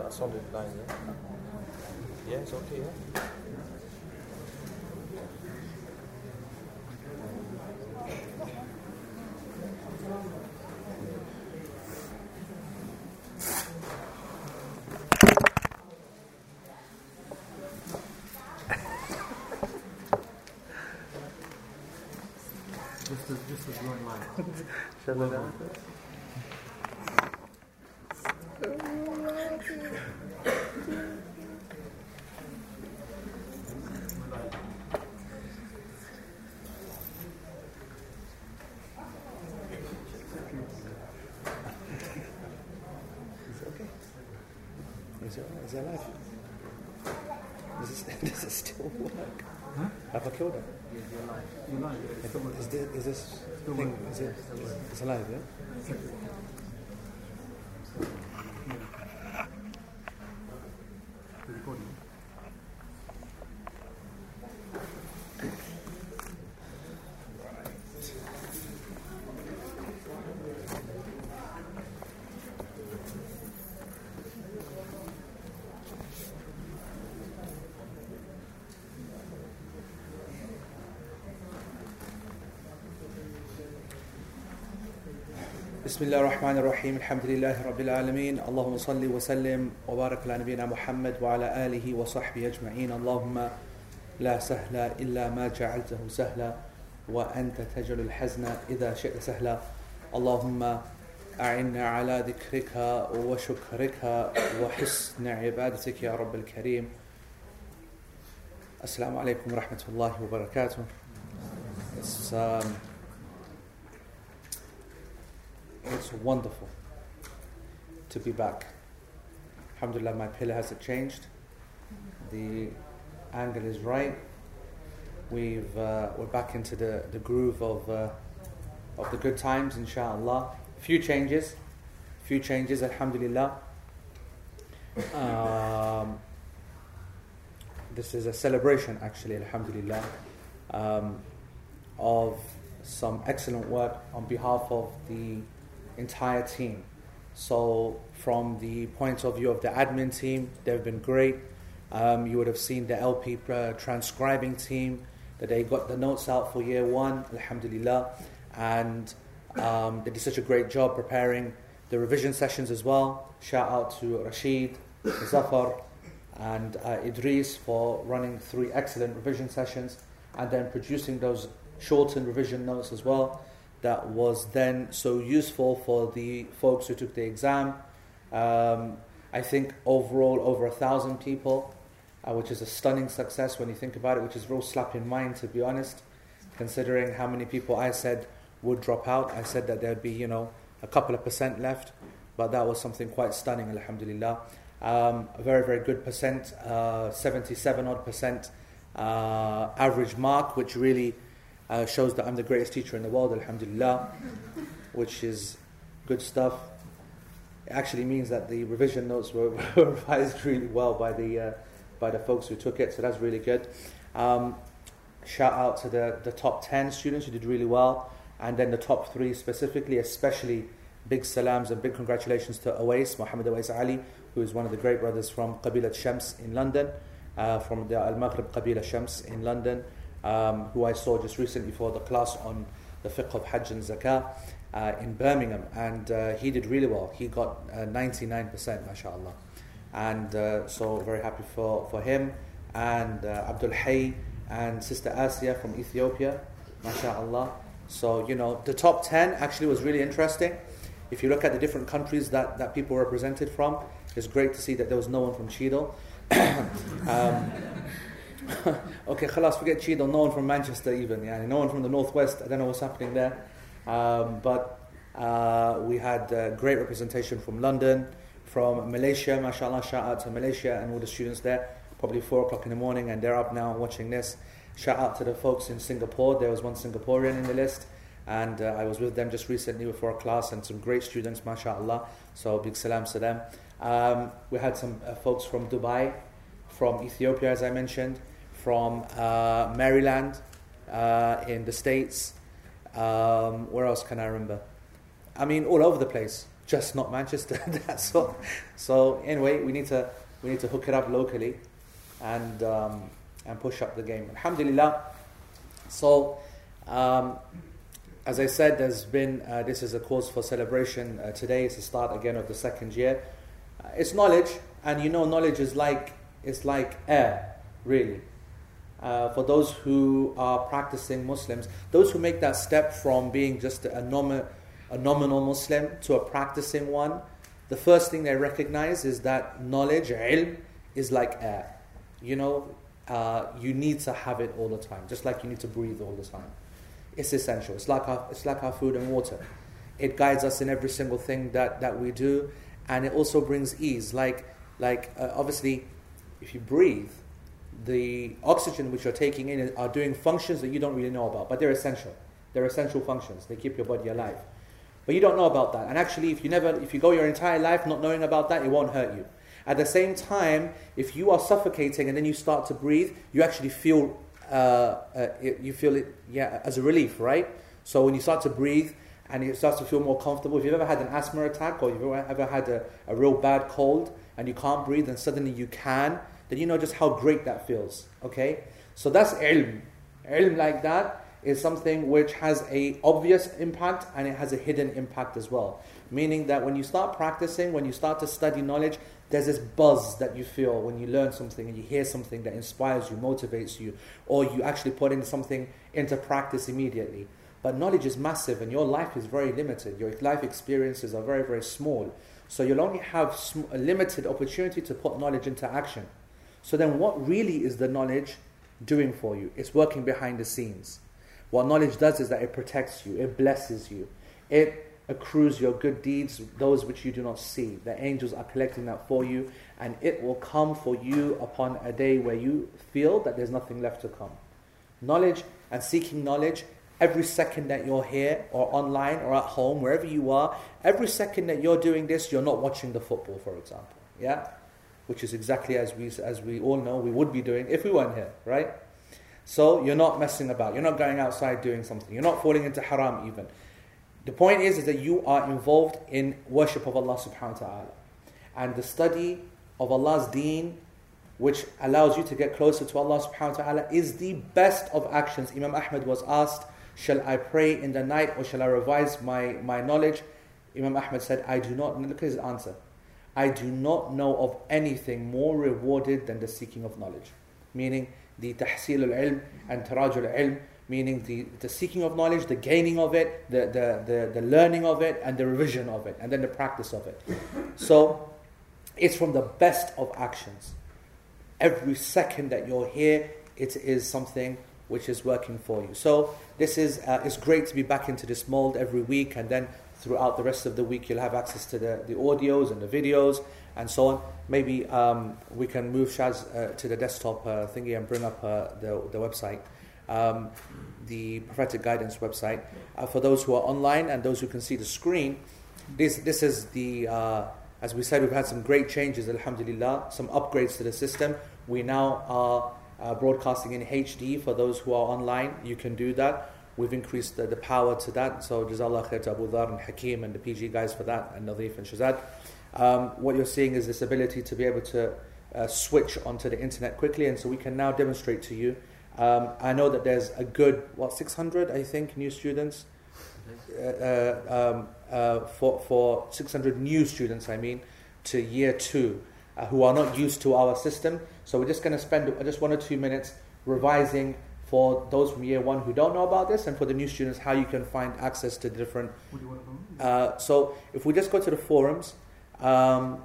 a solid line, yeah? Yeah, it's okay, yeah? Just as, just as long line. Shall I down? Is it okay? Is it, is it alive? Does it, does it still work? Huh? Have I killed it? You line. Is this, is this thing, is it, it's alive, yeah? بسم الله الرحمن الرحيم الحمد لله رب العالمين اللهم صل وسلم وبارك على نبينا محمد وعلى آله وصحبه أجمعين اللهم لا سهل إلا ما جعلته سهلا وأنت تجعل الحزن إذا شئت سهلا اللهم أعنا على ذكرك وشكرك وحسن عبادتك يا رب الكريم السلام عليكم ورحمة الله وبركاته It's wonderful to be back. Alhamdulillah, my pillar hasn't changed. The angle is right. We've uh, we're back into the, the groove of uh, of the good times, inshallah. Few changes, few changes, alhamdulillah. Um, this is a celebration, actually, alhamdulillah, um, of some excellent work on behalf of the entire team. So, from the point of view of the admin team, they've been great. Um, you would have seen the LP uh, transcribing team that they got the notes out for year one, alhamdulillah, and um, they did such a great job preparing the revision sessions as well. Shout out to Rashid, Zafar, and uh, Idris for running three excellent revision sessions and then producing those shortened revision notes as well that was then so useful for the folks who took the exam. Um, I think overall over a thousand people, uh, which is a stunning success when you think about it, which is real slap in mind to be honest, considering how many people I said would drop out. I said that there'd be, you know, a couple of percent left, but that was something quite stunning, alhamdulillah. Um, a very, very good percent, uh, 77 odd percent uh, average mark, which really uh, shows that I'm the greatest teacher in the world, alhamdulillah, which is good stuff. It actually means that the revision notes were, revised really well by the, uh, by the folks who took it, so that's really good. Um, shout out to the, the top 10 students who did really well, and then the top three specifically, especially big salams and big congratulations to Awais, Muhammad Awais Ali, who is one of the great brothers from Qabilat Shams in London, uh, from the Al Maghrib Qabila Shams in London um, who I saw just recently for the class on the fiqh of Hajj and Zakah uh, in Birmingham, and uh, he did really well. He got uh, 99%, mashallah. And uh, so, very happy for, for him. And uh, Abdul Hay and Sister Asia from Ethiopia, mashallah. So, you know, the top 10 actually was really interesting. If you look at the different countries that, that people were represented from, it's great to see that there was no one from Cheadle. um, okay, khalas, forget Cheadle, no one from Manchester even, yeah, no one from the northwest, I don't know what's happening there. Um, but uh, we had uh, great representation from London, from Malaysia, mashallah, shout out to Malaysia and all the students there, probably 4 o'clock in the morning, and they're up now watching this. Shout out to the folks in Singapore, there was one Singaporean in the list, and uh, I was with them just recently before a class, and some great students, mashallah, so big salams to them. Um, we had some uh, folks from Dubai, from Ethiopia, as I mentioned, from uh, Maryland uh, in the States. Um, where else can I remember? I mean, all over the place. just not Manchester. That's all. So anyway, we need to we need to hook it up locally, and um, and push up the game. Alhamdulillah. So. Um, as I said, there's been uh, this is a cause for celebration uh, today. It's the start again of the second year. Uh, it's knowledge, and you know, knowledge is like it's like air, really. Uh, for those who are practicing Muslims, those who make that step from being just a, nomi- a nominal Muslim to a practicing one, the first thing they recognize is that knowledge, ilm, is like air. You know, uh, you need to have it all the time, just like you need to breathe all the time. It's essential. It's like our, it's like our food and water. It guides us in every single thing that, that we do, and it also brings ease. Like, like uh, obviously, if you breathe, the oxygen which you're taking in are doing functions that you don't really know about, but they're essential. They're essential functions. They keep your body alive. But you don't know about that. And actually, if you never, if you go your entire life not knowing about that, it won't hurt you. At the same time, if you are suffocating and then you start to breathe, you actually feel uh, uh, you feel it yeah as a relief, right? So when you start to breathe and it starts to feel more comfortable, if you've ever had an asthma attack or you've ever had a, a real bad cold and you can't breathe and suddenly you can, then you know just how great that feels. Okay, so that's ilm. Ilm like that is something which has a obvious impact and it has a hidden impact as well. Meaning that when you start practicing, when you start to study knowledge, there's this buzz that you feel when you learn something and you hear something that inspires you, motivates you, or you actually put in something into practice immediately. But knowledge is massive and your life is very limited. Your life experiences are very, very small. So you'll only have a limited opportunity to put knowledge into action. So then, what really is the knowledge doing for you? It's working behind the scenes. What knowledge does is that it protects you, it blesses you, it accrues your good deeds, those which you do not see. The angels are collecting that for you, and it will come for you upon a day where you feel that there's nothing left to come. Knowledge and seeking knowledge, every second that you're here or online or at home, wherever you are, every second that you're doing this, you're not watching the football, for example. Yeah? Which is exactly as we, as we all know we would be doing if we weren't here, right? So you're not messing about. You're not going outside doing something. You're not falling into haram even. The point is, is that you are involved in worship of Allah subhanahu wa ta'ala. And the study of Allah's deen, which allows you to get closer to Allah subhanahu wa ta'ala, is the best of actions. Imam Ahmad was asked, Shall I pray in the night or shall I revise my, my knowledge? Imam Ahmad said, I do not, look at his answer. I do not know of anything more rewarded than the seeking of knowledge. Meaning the tahsil al-ilm and tarajul al-ilm meaning the, the seeking of knowledge, the gaining of it, the, the, the, the learning of it, and the revision of it, and then the practice of it. So it's from the best of actions. Every second that you're here, it is something which is working for you. So this is uh, it's great to be back into this mold every week, and then throughout the rest of the week you'll have access to the, the audios and the videos and so on. Maybe um, we can move Shaz uh, to the desktop uh, thingy and bring up uh, the, the website um, the prophetic guidance website. Uh, for those who are online and those who can see the screen, this this is the uh, as we said, we've had some great changes, alhamdulillah, some upgrades to the system. We now are broadcasting in HD for those who are online. You can do that. We've increased the, the power to that. So, Jazallah khair to Abu Dhar and Hakim and the PG guys for that, and Nadif and Shazad. Um, what you're seeing is this ability to be able to uh, switch onto the internet quickly, and so we can now demonstrate to you um, I know that there's a good, what, 600, I think, new students. Uh, uh, um, uh, for, for 600 new students, I mean, to year two, uh, who are not used to our system. So we're just going to spend just one or two minutes revising for those from year one who don't know about this, and for the new students, how you can find access to different. Uh, so if we just go to the forums, um,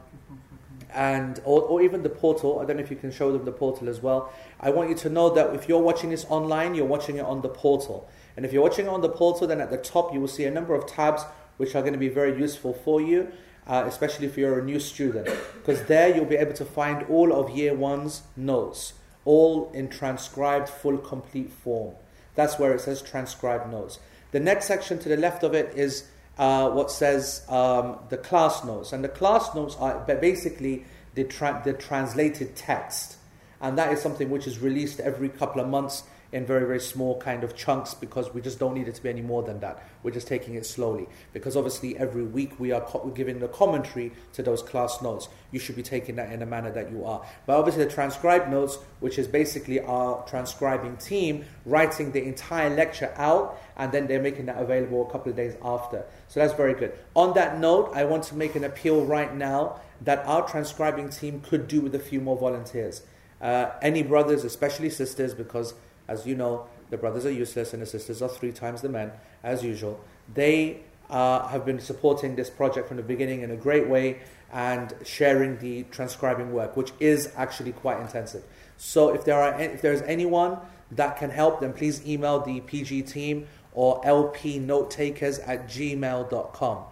and or, or even the portal. I don't know if you can show them the portal as well. I want you to know that if you're watching this online, you're watching it on the portal. And if you're watching it on the portal, then at the top you will see a number of tabs which are going to be very useful for you, uh, especially if you're a new student. Because there you'll be able to find all of year one's notes, all in transcribed, full, complete form. That's where it says transcribed notes. The next section to the left of it is uh, what says um, the class notes. And the class notes are basically the, tra- the translated text. And that is something which is released every couple of months in very, very small kind of chunks because we just don't need it to be any more than that. We're just taking it slowly. Because obviously, every week we are co- giving the commentary to those class notes. You should be taking that in a manner that you are. But obviously, the transcribed notes, which is basically our transcribing team, writing the entire lecture out and then they're making that available a couple of days after. So that's very good. On that note, I want to make an appeal right now that our transcribing team could do with a few more volunteers. Uh, any brothers, especially sisters, because as you know, the brothers are useless and the sisters are three times the men, as usual. They uh, have been supporting this project from the beginning in a great way and sharing the transcribing work, which is actually quite intensive. So if there are if there is anyone that can help, then please email the PG team or lpnotetakers at gmail.com.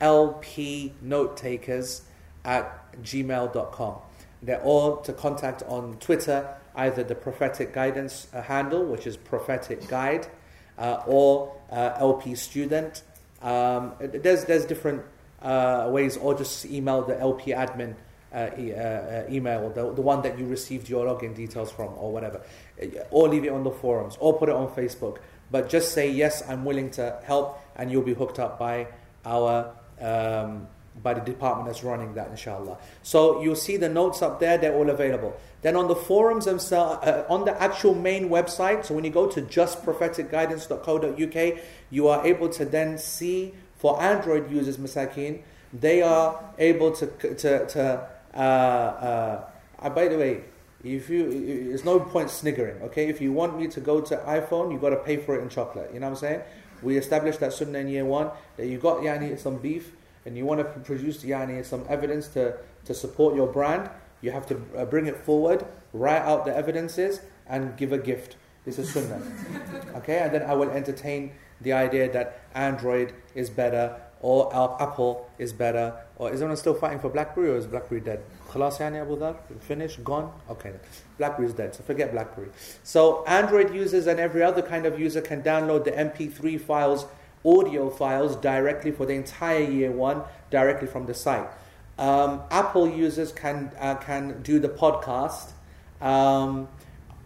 lpnotetakers at gmail.com. They're all to contact on Twitter, either the prophetic guidance uh, handle, which is prophetic guide, uh, or uh, LP student. Um, there's, there's different uh, ways, or just email the LP admin uh, e- uh, email, the, the one that you received your login details from, or whatever. Or leave it on the forums, or put it on Facebook. But just say, yes, I'm willing to help, and you'll be hooked up by our um, by the department that's running that, inshallah. So you'll see the notes up there, they're all available. Then on the forums themselves, uh, on the actual main website, so when you go to justpropheticguidance.co.uk, you are able to then see for Android users, Masakin, they are able to, to, to uh, uh, uh, by the way, if you, there's no point sniggering, okay? If you want me to go to iPhone, you got to pay for it in chocolate. You know what I'm saying? We established that sunnah in year one that you got yani some beef and you want to produce yani some evidence to, to support your brand. You have to uh, bring it forward, write out the evidences, and give a gift. This is sunnah. okay, and then I will entertain the idea that Android is better or Apple is better or is anyone still fighting for BlackBerry or is BlackBerry dead? خلاص يعني Abu Dhar? Finished? Gone? Okay. BlackBerry is dead, so forget BlackBerry. So Android users and every other kind of user can download the MP3 files, audio files directly for the entire year one, directly from the site. Um, Apple users can, uh, can do the podcast um,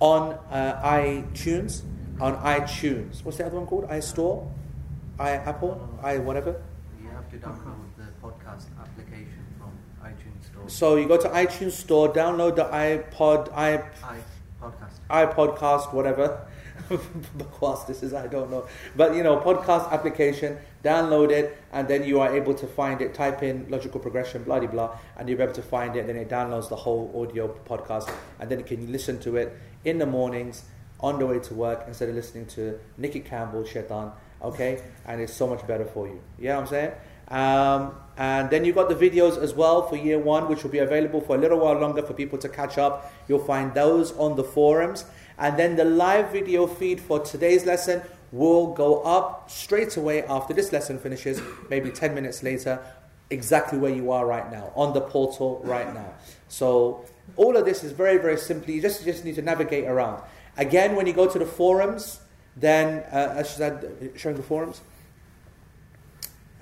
on uh, iTunes, on iTunes. What's the other one called? iStore? i Apple? i whatever? You have to download the podcast application from iTunes Store. So you go to iTunes Store, download the iPod, i iPodcast. iPodcast, whatever. Bakwas, this is I don't know, but you know, podcast application. Download it, and then you are able to find it. Type in logical progression, blah blah blah, and you'll be able to find it. Then it downloads the whole audio podcast, and then you can listen to it in the mornings on the way to work instead of listening to Nicky Campbell, Shaitan. Okay, and it's so much better for you. Yeah, you know I'm saying. Um, and then you've got the videos as well for year one, which will be available for a little while longer for people to catch up. You'll find those on the forums. And then the live video feed for today's lesson will go up straight away after this lesson finishes, maybe 10 minutes later, exactly where you are right now, on the portal right now. So all of this is very, very simply, you just, you just need to navigate around. Again, when you go to the forums, then, uh, as she said, showing the forums.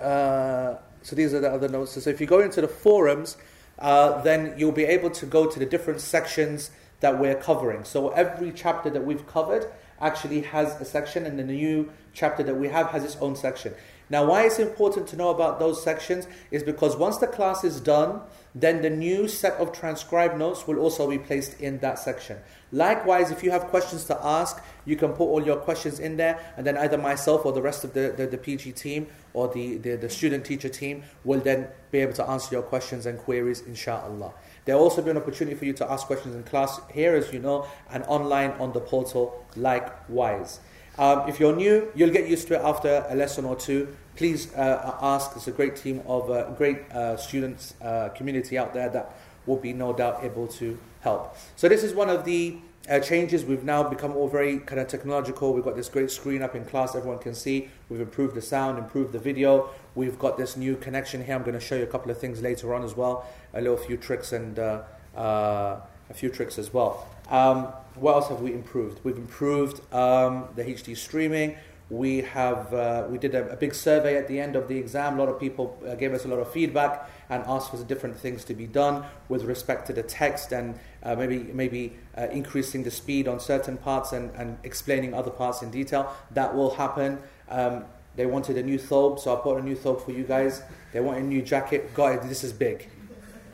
Uh, so these are the other notes. So if you go into the forums, uh, then you'll be able to go to the different sections that we're covering. So every chapter that we've covered actually has a section, and the new chapter that we have has its own section. Now, why it's important to know about those sections is because once the class is done, then the new set of transcribed notes will also be placed in that section. Likewise, if you have questions to ask, you can put all your questions in there, and then either myself or the rest of the, the, the PG team or the, the, the student teacher team will then be able to answer your questions and queries, inshallah. There'll also be an opportunity for you to ask questions in class here, as you know, and online on the portal likewise. Um, if you're new, you'll get used to it after a lesson or two. Please uh, ask. It's a great team of uh, great uh, students, uh, community out there that will be no doubt able to help. So this is one of the uh, changes. We've now become all very kind of technological. We've got this great screen up in class, everyone can see. We've improved the sound, improved the video. We've got this new connection here. I'm going to show you a couple of things later on as well, a little few tricks and uh, uh, a few tricks as well. Um, what else have we improved? We've improved um, the HD streaming. We have uh, we did a, a big survey at the end of the exam. A lot of people uh, gave us a lot of feedback and asked for different things to be done with respect to the text and uh, maybe maybe uh, increasing the speed on certain parts and, and explaining other parts in detail. That will happen. Um, they wanted a new thobe, so I bought a new thobe for you guys. They want a new jacket. God, this is big.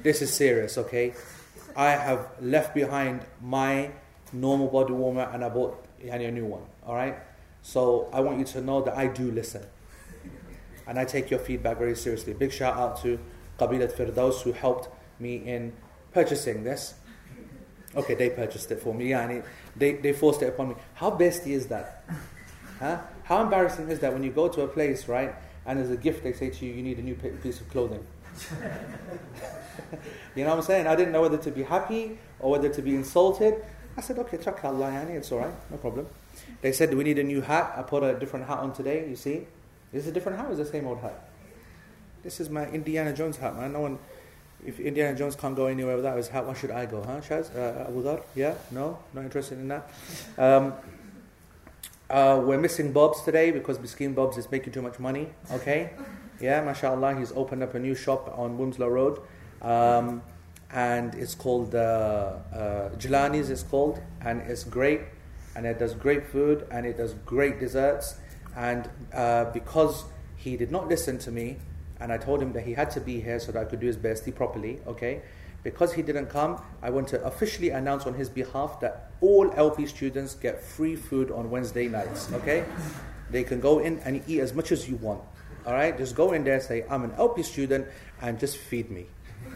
This is serious, okay? I have left behind my normal body warmer and I bought a new one, all right? So I want you to know that I do listen. And I take your feedback very seriously. Big shout out to Qabilat Firdaus who helped me in purchasing this. Okay, they purchased it for me. Yeah, they, they forced it upon me. How bestie is that? Huh? How embarrassing is that when you go to a place, right, and as a gift they say to you, you need a new piece of clothing? you know what I'm saying? I didn't know whether to be happy or whether to be insulted. I said, okay, check Allah, it's alright, no problem. They said, we need a new hat. I put a different hat on today, you see? This is a different hat or is the same old hat? This is my Indiana Jones hat, man. No one, if Indiana Jones can't go anywhere without his hat, why should I go, huh, Shaz? Uh, Abu Dhar? Yeah? No? Not interested in that? Um, uh, we're missing Bobs today because Biskin Bobs is making too much money, okay? Yeah, mashallah, he's opened up a new shop on Wilmslow Road. Um, and it's called uh, uh, Jelani's, it's called, and it's great and it does great food and it does great desserts. And uh, because he did not listen to me, and I told him that he had to be here so that I could do his bestie properly, okay? Because he didn't come, I want to officially announce on his behalf that all LP students get free food on Wednesday nights, okay? They can go in and eat as much as you want, all right? Just go in there and say, I'm an LP student, and just feed me,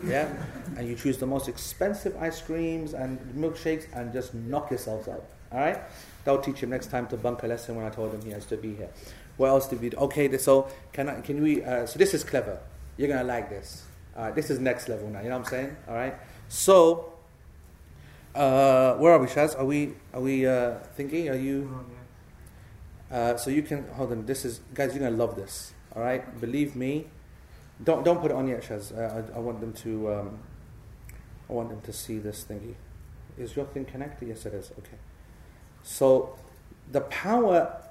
yeah? And you choose the most expensive ice creams and milkshakes and just knock yourselves out. All right? That'll teach him next time to bunk a lesson when I told him he has to be here. What else did we do? Okay, so can, I, can we, uh, so this is clever. You're to like this. All right, this is next level now. You know what I'm saying? All right? So, uh, where are we, Shaz? Are we, are we uh, thinking? Are you? Uh, so you can, hold on, this is, guys, you're going to love this. All right? Believe me. Don't, don't put it on yet, Shaz. Uh, I, I want them to, um, I want them to see this thingy. Is your thing connected? Yes, it is. Okay. So the power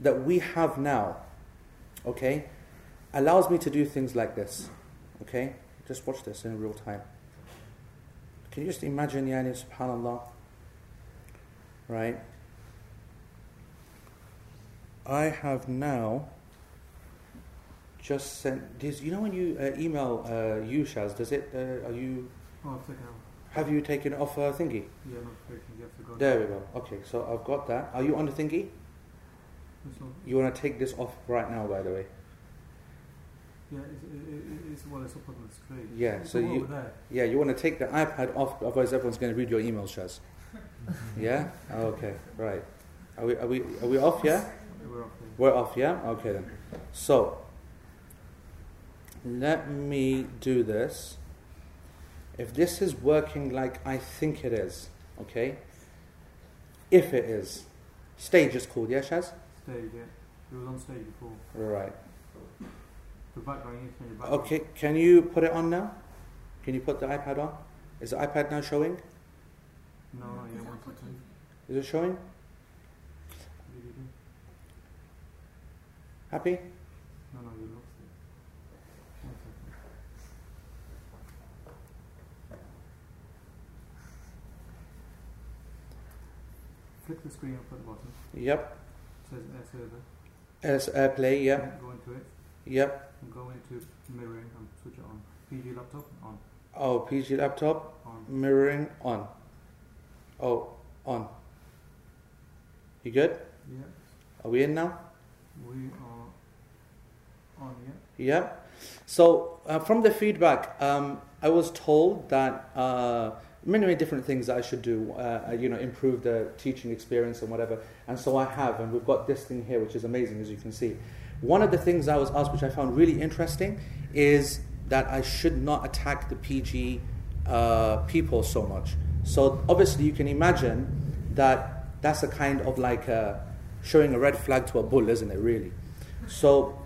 that we have now, okay, allows me to do things like this. Okay? Just watch this in real time. Can you just imagine, Yani, subhanAllah? Right? I have now just sent this. You know when you uh, email uh, you, Shaz, does it, uh, are you. Oh, I've taken out. Have you taken it off uh, thingy? Yeah, notifications. You have to go. There we go. Okay, so I've got that. Are you on the thingy? You want to take this off right now, by the way? Yeah, it's, it, it, it's well, it's up on the screen. Yeah, It's so you-. Yeah, you want to take the iPad off, otherwise everyone's going to read your emails, Shaz. yeah? Oh, okay, right. Are we, are we, are we off, yeah? We're off there. We're off, yeah? Okay then. So, let me do this. If this is working like I think it is, okay? If it is, stage is called, yeah, Shaz? Stage, yeah. It was on stage before. Right. The background, you need to change the background. Okay, can you put it on now? Can you put the iPad on? Is the iPad now showing? No, no, yeah, one second. Is it showing? Happy? No, no, you lost it. One second. Flick the screen up at the bottom. Yep. It says air server. As AirPlay, yep. Go into it Yep. Go into mirroring and switch it on. PG laptop on. Oh, PG laptop, On. mirroring on. Oh, on. You good? Yeah. Are we in now? We are on, yeah. Yep. So, uh, from the feedback, um, I was told that uh, many, many different things that I should do, uh, you know, improve the teaching experience and whatever. And so I have, and we've got this thing here, which is amazing, as you can see. One of the things I was asked, which I found really interesting, is that I should not attack the PG uh, people so much. So obviously, you can imagine that that's a kind of like uh showing a red flag to a bull, isn't it? Really. So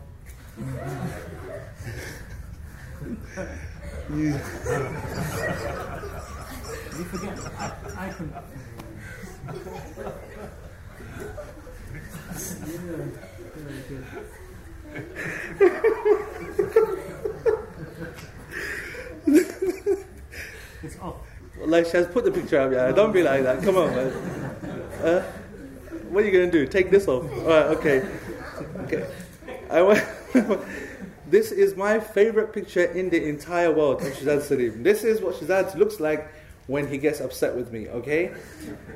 You forget, I, I can. very good. It's off. Like she has put the picture up, yeah. Don't be like that. Come on, man. Uh, what are you gonna do? Take this off? All right, okay, okay. I want. this is my favorite picture in the entire world of Shazad Salim. This is what Shazad looks like when he gets upset with me. Okay,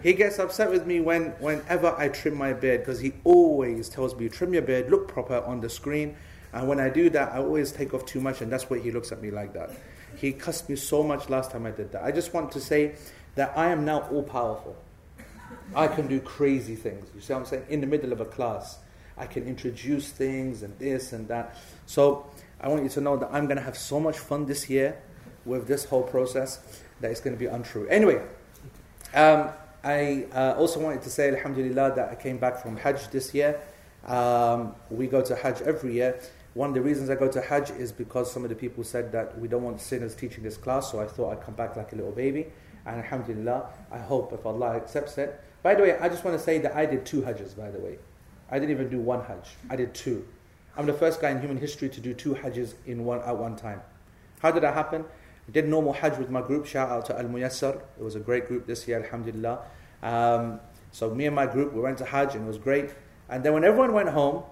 he gets upset with me when whenever I trim my beard because he always tells me trim your beard, look proper on the screen. And when I do that, I always take off too much, and that's why he looks at me like that. He cussed me so much last time I did that. I just want to say that I am now all powerful. I can do crazy things. You see what I'm saying? In the middle of a class, I can introduce things and this and that. So I want you to know that I'm going to have so much fun this year with this whole process that it's going to be untrue. Anyway, um, I uh, also wanted to say, Alhamdulillah, that I came back from Hajj this year. Um, we go to Hajj every year. One of the reasons I go to Hajj is because some of the people said that we don't want sinners teaching this class, so I thought I'd come back like a little baby. And Alhamdulillah, I hope if Allah accepts it. By the way, I just want to say that I did two Hajjs, by the way. I didn't even do one Hajj, I did two. I'm the first guy in human history to do two Hajjs in one, at one time. How did that happen? I did normal Hajj with my group. Shout out to Al Muyassar. It was a great group this year, Alhamdulillah. Um, so me and my group, we went to Hajj and it was great. And then when everyone went home,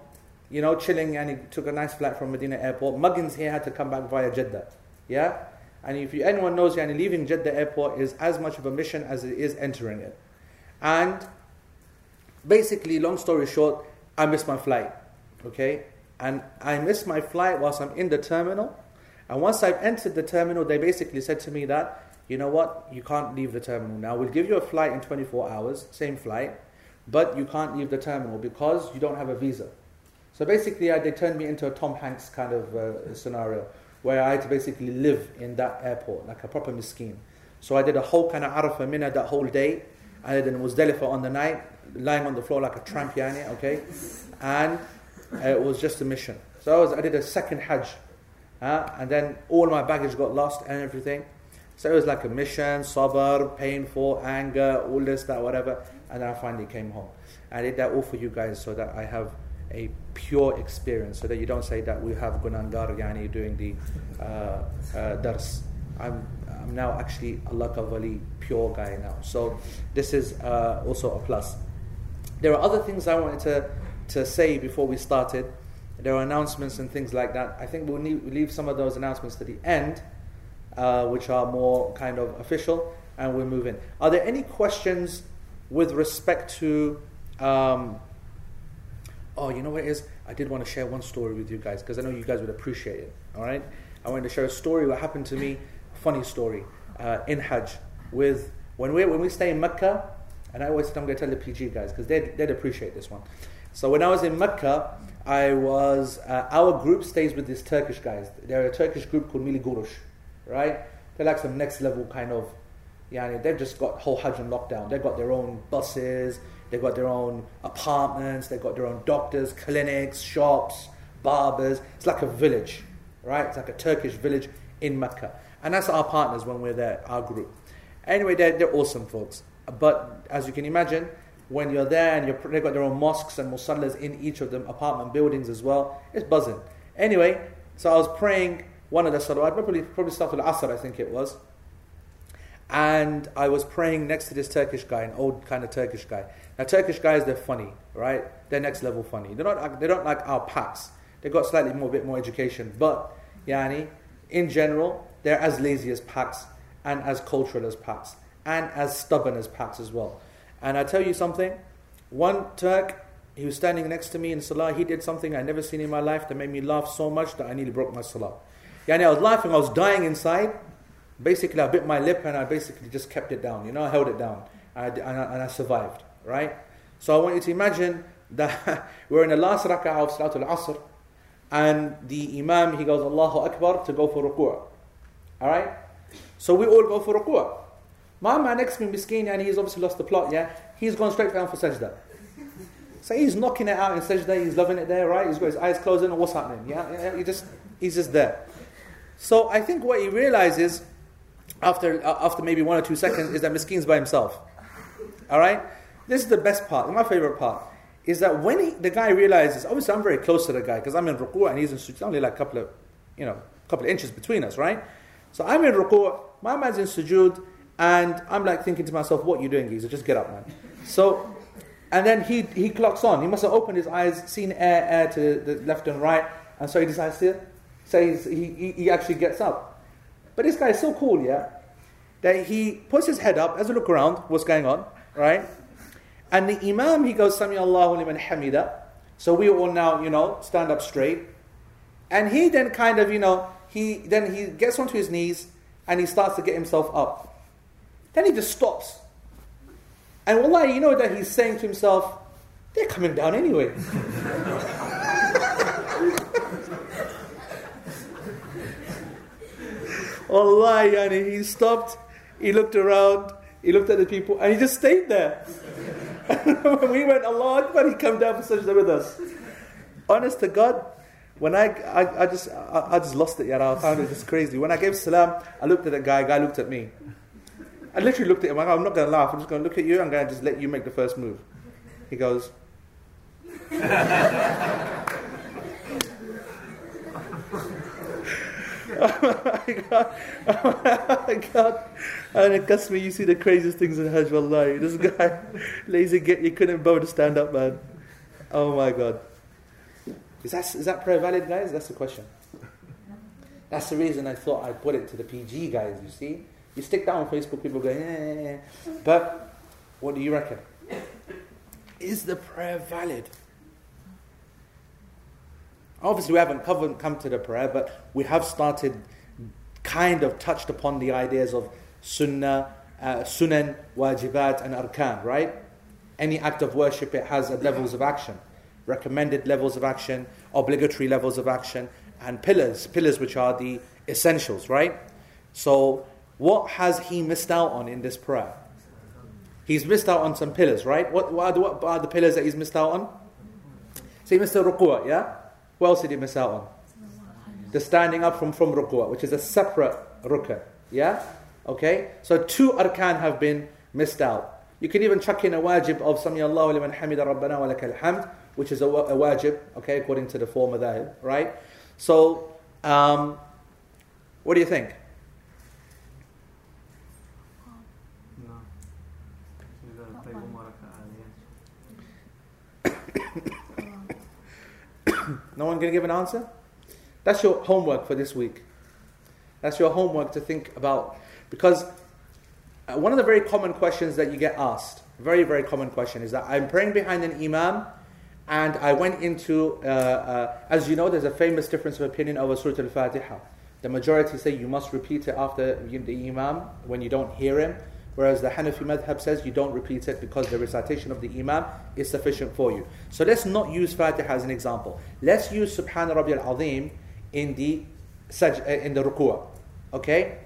you know, chilling, and he took a nice flight from Medina Airport. Muggins here had to come back via Jeddah. Yeah? And if you, anyone knows, yani, leaving Jeddah Airport is as much of a mission as it is entering it. And basically, long story short, I missed my flight. Okay? And I missed my flight whilst I'm in the terminal. And once I've entered the terminal, they basically said to me that, you know what, you can't leave the terminal now. We'll give you a flight in 24 hours, same flight, but you can't leave the terminal because you don't have a visa. So basically, I, they turned me into a Tom Hanks kind of uh, scenario where I had to basically live in that airport like a proper miskin. So I did a whole kind of Arafah Mina that whole day. I did Muzdalifah on the night, lying on the floor like a tramp yani, okay? And uh, it was just a mission. So I, was, I did a second Hajj. Uh, and then all my baggage got lost and everything. So it was like a mission, sabr, painful, anger, all this, that, whatever. And then I finally came home. I did that all for you guys so that I have a pure experience so that you don't say that we have Gunangar Yani doing the uh, uh, dars. I'm, I'm now actually Allah Kavali pure guy now. So this is uh, also a plus. There are other things I wanted to, to say before we started. There are announcements and things like that. I think we'll leave some of those announcements to the end, uh, which are more kind of official, and we'll move in. Are there any questions with respect to um, oh, you know what it is? I did want to share one story with you guys because I know you guys would appreciate it. All right, I wanted to share a story what happened to me, funny story, uh, in Hajj with when we when we stay in Mecca, and I always I'm going to tell the PG guys because they'd, they'd appreciate this one. So when I was in Mecca, I was uh, our group stays with these Turkish guys. They're a Turkish group called Milli Görüş, right? They're like some next level kind of. Yeah, they've just got whole Hajj on lockdown. They've got their own buses, They've got their own apartments, they've got their own doctors, clinics, shops, barbers. It's like a village, right? It's like a Turkish village in Mecca. And that's our partners when we're there, our group. Anyway, they're, they're awesome folks. But as you can imagine, when you're there and you're, they've got their own mosques and musallas in each of them apartment buildings as well, it's buzzing. Anyway, so I was praying one of the salawat, probably, probably started Asr, I think it was. And I was praying next to this Turkish guy, an old kind of Turkish guy. Now, Turkish guys, they're funny, right? They're next level funny. They're not, they don't like our packs. They've got slightly more, bit more education. But, yani, in general, they're as lazy as packs and as cultural as packs and as stubborn as packs as well. And I tell you something, one Turk, he was standing next to me in Salah, he did something I never seen in my life that made me laugh so much that I nearly broke my Salah. Yani, I was laughing, I was dying inside. Basically, I bit my lip and I basically just kept it down. You know, I held it down and I, and I, and I survived right? So I want you to imagine that we're in the last rak'ah of Salatul Asr, and the Imam he goes Allahu Akbar to go for ruku'. Alright? So we all go for ruku'. My man next to me, Miskin, and he's obviously lost the plot, yeah? He's gone straight down for sajda. So he's knocking it out in sajda, he's loving it there, right? He's got his eyes closed and what's happening? Yeah, he just he's just there. So I think what he realizes after uh, after maybe one or two seconds is that Miskin's by himself. Alright? This is the best part, my favorite part. is that when he, the guy realizes, obviously I'm very close to the guy because I'm in ruku and he's in sujood, only like a couple of, you know, couple of inches between us, right? So I'm in ruku, my man's in sujood, and I'm like thinking to myself, what are you doing, geezer? Just get up, man. So, and then he, he clocks on. He must have opened his eyes, seen air, air to the left and right, and so he decides to say he, he, he actually gets up. But this guy is so cool, yeah, that he puts his head up, has a look around, what's going on, right? And the Imam, he goes, Sami Allahu liman hamida. So we all now, you know, stand up straight. And he then kind of, you know, he then he gets onto his knees and he starts to get himself up. Then he just stops. And wallahi, you know that he's saying to himself, they're coming down anyway. wallahi, yani, he stopped, he looked around, he looked at the people, and he just stayed there. when we went, Allah Akbar, he come down for sajda with us. Honest to God, when I, I, I just I, I, just lost it, yeah, I found it just crazy. When I gave salam, I looked at the guy, guy looked at me. I literally looked at him, I'm not going to laugh, I'm just going to look at you, I'm going to just let you make the first move. He goes, oh, oh my god, oh my god. And it cuts me, you see the craziest things in Hajj, wallahi. This guy, lazy get, you couldn't bother to stand up, man. Oh my god. Is that, is that prayer valid, guys? That's the question. That's the reason I thought I'd put it to the PG guys, you see? You stick that on Facebook, people go, yeah. But what do you reckon? Is the prayer valid? Obviously, we haven't covered, come to the prayer, but we have started, kind of touched upon the ideas of sunnah, uh, sunan, wajibat, and arkan, right? Any act of worship, it has levels of action, recommended levels of action, obligatory levels of action, and pillars, pillars which are the essentials, right? So, what has he missed out on in this prayer? He's missed out on some pillars, right? What, what, are, the, what are the pillars that he's missed out on? So he missed the ruku'ah, yeah? What else did he miss out on? The standing up from, from ruku'ah, which is a separate ruk'ah. Yeah? Okay? So two arkan have been missed out. You can even chuck in a wajib of Sami Allahu liman hamida rabbana wa lakal hamd, which is a, a wajib, okay, according to the four madhahib, right? So, um, what do you think? No. You gotta play one more No one going to give an answer? That's your homework for this week. That's your homework to think about. Because uh, one of the very common questions that you get asked, very, very common question, is that I'm praying behind an imam and I went into, uh, uh, as you know, there's a famous difference of opinion over Surah Al Fatiha. The majority say you must repeat it after the imam when you don't hear him. Whereas the Hanafi madhab says you don't repeat it because the recitation of the Imam is sufficient for you. So let's not use Fatiha as an example. Let's use Subhana Rabbi al-Azim in the, uh, in the ruku'ah. Okay?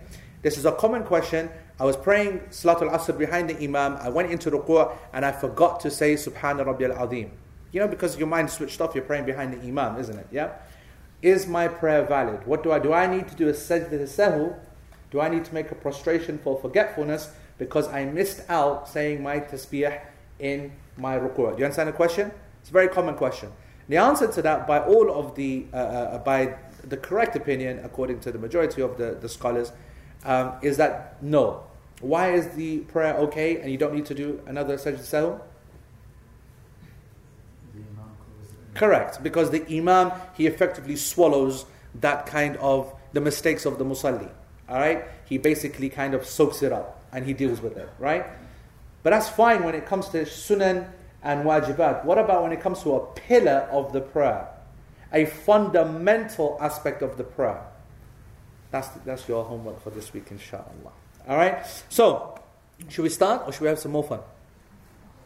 This is a common question. I was praying Salatul Asr behind the Imam. I went into ruku'ah and I forgot to say Subhana Rabbi al-Azim. You know, because your mind switched off, you're praying behind the Imam, isn't it? Yeah? Is my prayer valid? What do I do? I need to do a sajda sahu? Do I need to make a prostration for forgetfulness? Because I missed out saying my tasbih in my ruku'. Do you understand the question? It's a very common question. The answer to that, by all of the, uh, uh, by the correct opinion, according to the majority of the, the scholars, um, is that no. Why is the prayer okay and you don't need to do another sajda sahu? Correct, because the imam he effectively swallows that kind of the mistakes of the musalli. All right, he basically kind of soaks it up and he deals with it, right? But that's fine when it comes to sunan and wajibat. What about when it comes to a pillar of the prayer? A fundamental aspect of the prayer. That's, that's your homework for this week, inshallah. All right? So, should we start or should we have some more fun?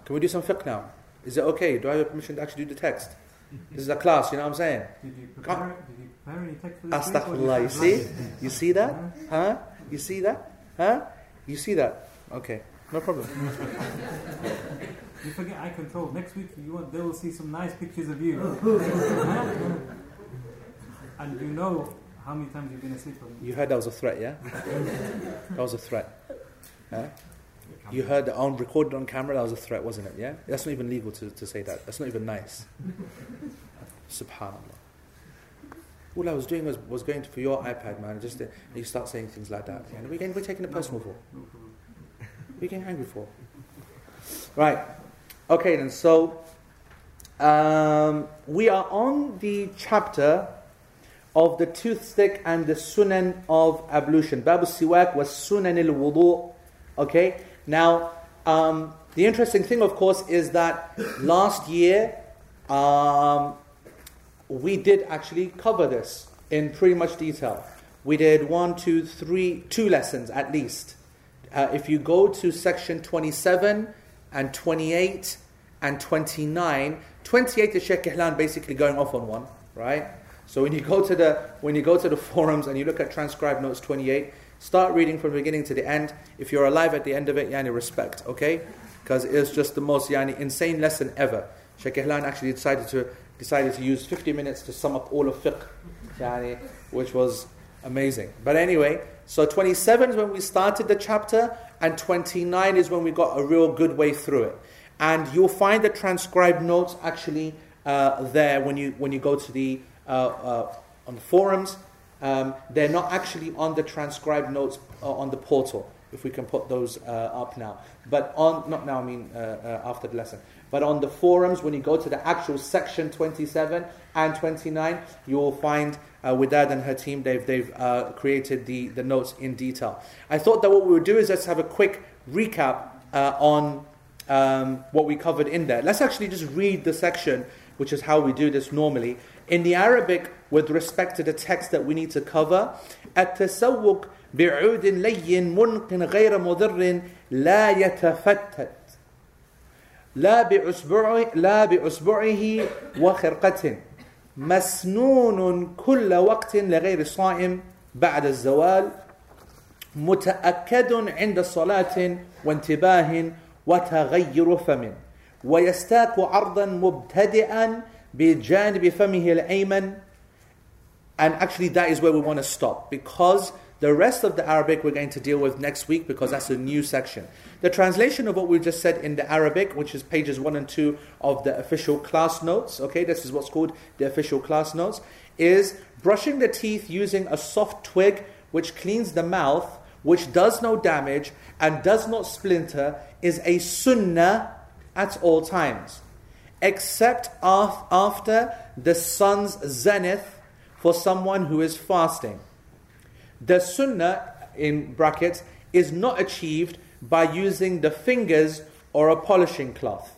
Can we do some fiqh now? Is it okay? Do I have permission to actually do the text? This is a class, you know what I'm saying? Did you prepare, did you prepare any text for this Astaghfirullah. You see? You see that? Huh? You see that? Huh? You see that? Okay, no problem. you forget I control. Next week, you want they will see some nice pictures of you, and you know how many times you've been asleep. You heard that was a threat, yeah? that was a threat. Huh? You heard that on recorded on camera. That was a threat, wasn't it? Yeah. That's not even legal to, to say that. That's not even nice. Subhanallah. All I was doing was, was going for your iPad, man. Just uh, you start saying things like that. Yeah, we're, getting, we're taking it personal for. We're getting angry for. Right. Okay then. So um, we are on the chapter of the toothstick and the sunan of ablution. Babu siwak was sunan al wudu. Okay. Now um, the interesting thing, of course, is that last year um, we did actually cover this in pretty much detail. We did one, two, three, two lessons at least. Uh, if you go to section 27 and 28 and 29, 28 is Sheikh Ihlan basically going off on one, right? So when you go to the when you go to the forums and you look at transcribed notes 28, start reading from the beginning to the end. If you're alive at the end of it, yani respect, okay? Because it's just the most yani insane lesson ever. Sheikh Ihlan actually decided to decided to use 50 minutes to sum up all of fiqh, which was amazing. But anyway, so 27 is when we started the chapter, and 29 is when we got a real good way through it. And you'll find the transcribed notes actually uh, there when you when you go to the uh, uh, on the forums. Um, they're not actually on the transcribed notes uh, on the portal. If we can put those uh, up now, but on not now, I mean uh, after the lesson. But on the forums, when you go to the actual section 27 and 29, you will find uh, Widad and her team, they've, they've uh, created the, the notes in detail. I thought that what we would do is let's have a quick recap uh, on um, what we covered in there. Let's actually just read the section, which is how we do this normally. In the Arabic, with respect to the text that we need to cover, التسوق بعود لين منق غير مضر لا يتفتت لا بأسبوعه لا بأسبوعه وخرقة مسنون كل وقت لغير الصائم بعد الزوال متأكد عند صلاة وانتباه وتغير فم ويستاك عرضا مبتدئا بجانب فمه الأيمن. And actually that is where we want to stop because the rest of the Arabic we're going to deal with next week because that's a new section. The translation of what we just said in the Arabic, which is pages 1 and 2 of the official class notes, okay, this is what's called the official class notes, is brushing the teeth using a soft twig which cleans the mouth, which does no damage and does not splinter, is a sunnah at all times, except after the sun's zenith for someone who is fasting. The sunnah, in brackets, is not achieved by using the fingers or a polishing cloth.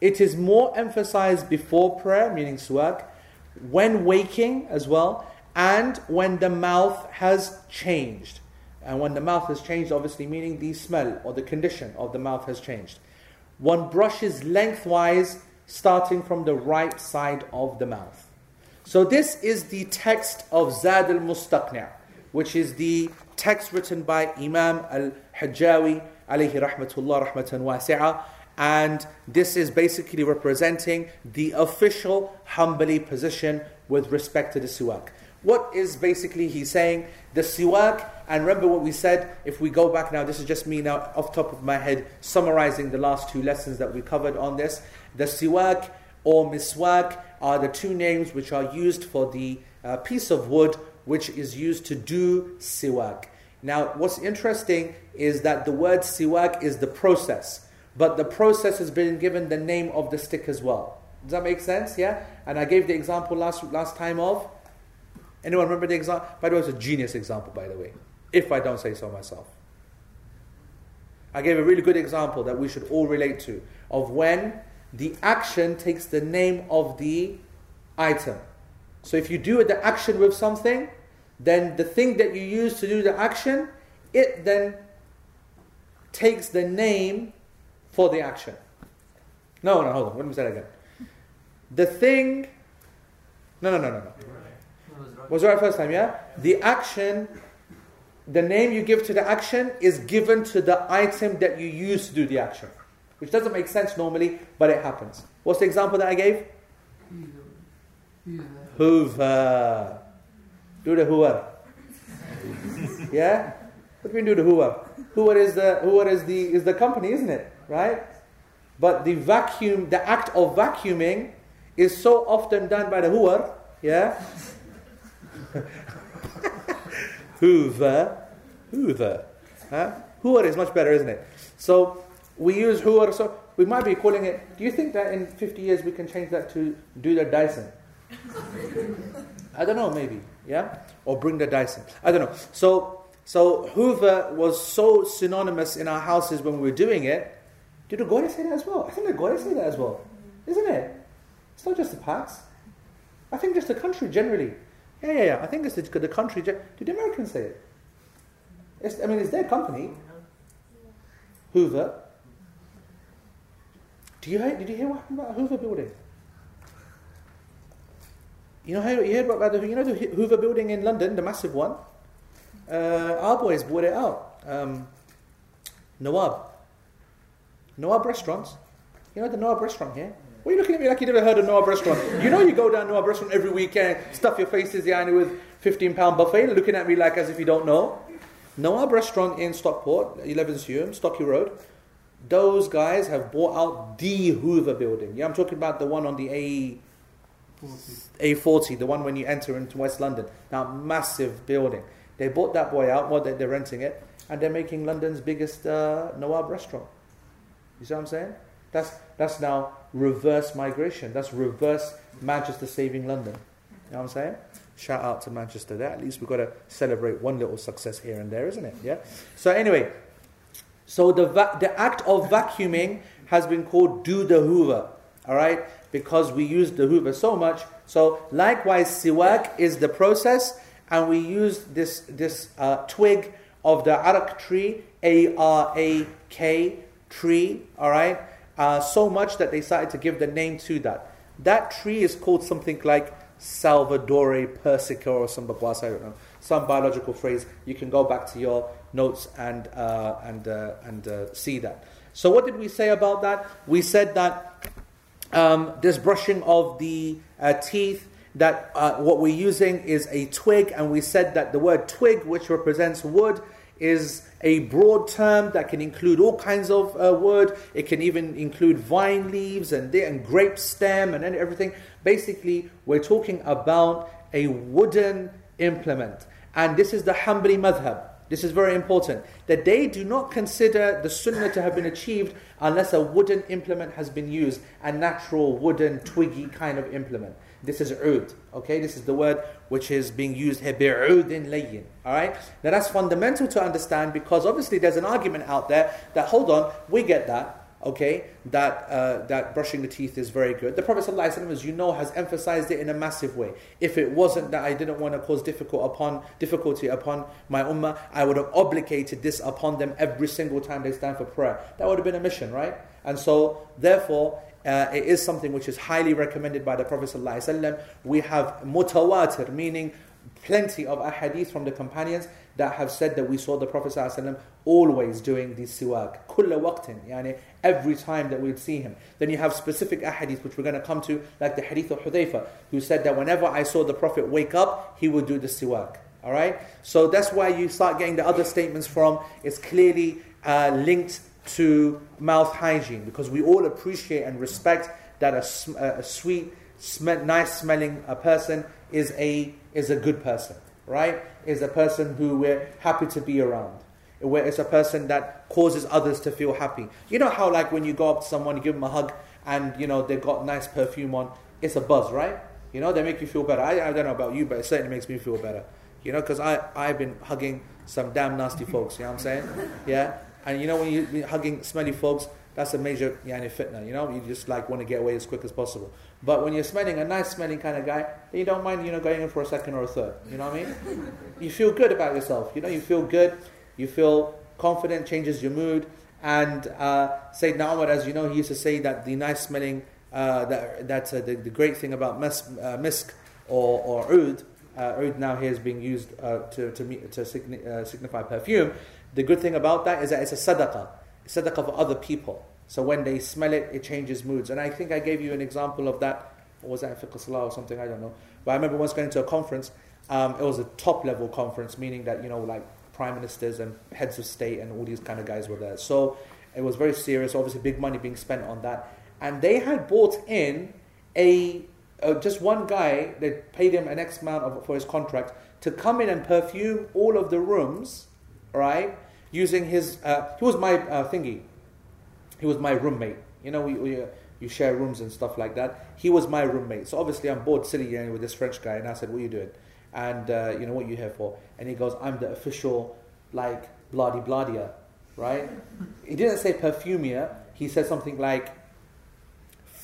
It is more emphasized before prayer, meaning siwak, when waking as well, and when the mouth has changed. And when the mouth has changed, obviously meaning the smell or the condition of the mouth has changed. One brushes lengthwise, starting from the right side of the mouth. So this is the text of Zad al-Mustaqni' which is the text written by Imam al-Hajjawi alayhi rahmatullah rahmatan wasi'a and this is basically representing the official Hanbali position with respect to the siwak. What is basically he saying? The siwak, and remember what we said, if we go back now, this is just me now off top of my head summarizing the last two lessons that we covered on this. The siwak or miswak are the two names which are used for the uh, piece of wood which is used to do siwak. Now, what's interesting is that the word siwak is the process, but the process has been given the name of the stick as well. Does that make sense? Yeah? And I gave the example last, last time of. Anyone remember the example? By the way, it's a genius example, by the way, if I don't say so myself. I gave a really good example that we should all relate to of when the action takes the name of the item. So if you do the action with something, then the thing that you use to do the action, it then takes the name for the action. No, no, hold on. Let me say that again. The thing. No, no, no, no, no. Was right first time, yeah? The action, the name you give to the action is given to the item that you use to do the action. Which doesn't make sense normally, but it happens. What's the example that I gave? Hoover. Do the Hoover. yeah? What do we do to Hoover? Hoover is the Hoover is the is the company, isn't it? Right? But the vacuum, the act of vacuuming is so often done by the Hoover, yeah? Hoover, Hoover. Huh? Hoover is much better, isn't it? So we use Hoover, so we might be calling it. Do you think that in 50 years we can change that to do the Dyson? I don't know, maybe, yeah? Or bring the Dyson. I don't know. So, so Hoover was so synonymous in our houses when we were doing it did the Goya say that as well? I think the Goya say that as well, isn't it? It's not just the Pats. I think just the country generally. Yeah, yeah, yeah. I think it's the, the country. Did the Americans say it? It's, I mean, it's their company. Hoover. Do you hear, did you hear what happened about Hoover building? You know you heard about the you know the Hoover building in London, the massive one. Uh, our boys bought it out. Um, Nawab. Nawab Restaurants. You know the Nawab Restaurant here? What are you looking at me like you never heard of Nawab Restaurant? You know you go down Nawab Restaurant every weekend, stuff your faces yani with 15 pound buffet, looking at me like as if you don't know. Nawab Restaurant in Stockport, Levenshulme, Stocky Road. Those guys have bought out the Hoover building. Yeah, I'm talking about the one on the A. 40. A40, the one when you enter into West London. Now, massive building. They bought that boy out, well, they're renting it, and they're making London's biggest uh, Nawab restaurant. You see what I'm saying? That's, that's now reverse migration. That's reverse Manchester saving London. You know what I'm saying? Shout out to Manchester there. At least we've got to celebrate one little success here and there, isn't it? Yeah? So, anyway, so the, va- the act of vacuuming has been called do the hoover. All right? Because we use the hoover so much. So, likewise, siwak is the process, and we use this, this uh, twig of the arak tree, A R A K tree, all right, uh, so much that they started to give the name to that. That tree is called something like Salvadora persica or some baguas, I don't know, some biological phrase. You can go back to your notes and, uh, and, uh, and uh, see that. So, what did we say about that? We said that um, this brushing of the uh, teeth, that uh, what we're using is a twig, and we said that the word twig, which represents wood, is a broad term that can include all kinds of uh, wood. It can even include vine leaves and, and grape stem and everything. Basically, we're talking about a wooden implement. And this is the Hanbali madhab. This is very important. That they do not consider the sunnah to have been achieved unless a wooden implement has been used, a natural wooden twiggy kind of implement. This is ud. Okay, this is the word which is being used here. Bi'udin layyin. All right. Now that's fundamental to understand because obviously there's an argument out there that hold on, we get that. Okay, that uh, that brushing the teeth is very good. The Prophet ﷺ, as you know, has emphasized it in a massive way. If it wasn't that I didn't want to cause difficult upon difficulty upon my ummah, I would have obligated this upon them every single time they stand for prayer. That would have been a mission, right? And so, therefore, uh, it is something which is highly recommended by the Prophet ﷺ. We have mutawatir, meaning plenty of ahadith from the companions that have said that we saw the Prophet ﷺ always doing the siwak. Kulla waqtin, yani every time that we'd see him. Then you have specific ahadith which we're going to come to, like the hadith of Hudayfa, who said that whenever I saw the Prophet wake up, he would do the siwak. Alright? So that's why you start getting the other statements from, it's clearly uh, linked to mouth hygiene because we all appreciate and respect that a, a sweet, sm- nice smelling a person is a, is a good person, right? Is a person who we're happy to be around. Where it's a person that causes others to feel happy. You know how, like, when you go up to someone, you give them a hug, and you know they've got nice perfume on, it's a buzz, right? You know, they make you feel better. I, I don't know about you, but it certainly makes me feel better. You know, because I I've been hugging some damn nasty folks, you know what I'm saying? Yeah? And you know, when you're hugging smelly folks, that's a major yani, fitna. You know, you just like want to get away as quick as possible. But when you're smelling a nice smelling kind of guy, you don't mind, you know, going in for a second or a third. You know what I mean? you feel good about yourself. You know, you feel good. You feel confident, changes your mood. And uh, Sayyidina Umar, as you know, he used to say that the nice smelling, uh, that, that's uh, the, the great thing about misk, uh, misk or, or oud, uh, oud now here is being used uh, to, to, to signi- uh, signify perfume, the good thing about that is that it's a sadaqah, sadaqah for other people. So when they smell it, it changes moods. And I think I gave you an example of that. Or was that Fiqh Salah or something? I don't know. But I remember once going to a conference. Um, it was a top level conference, meaning that, you know, like prime ministers and heads of state and all these kind of guys were there. So it was very serious. Obviously, big money being spent on that, and they had bought in a uh, just one guy. They paid him an X amount of, for his contract to come in and perfume all of the rooms, right? Using his, uh, he was my uh, thingy. He was my roommate. You know, we, we uh, you share rooms and stuff like that. He was my roommate. So obviously I'm bored sitting here with this French guy, and I said, "What are you doing?" And uh, you know what are you here for? And he goes, "I'm the official like bloody bladia, right?" he didn't say perfumier. He said something like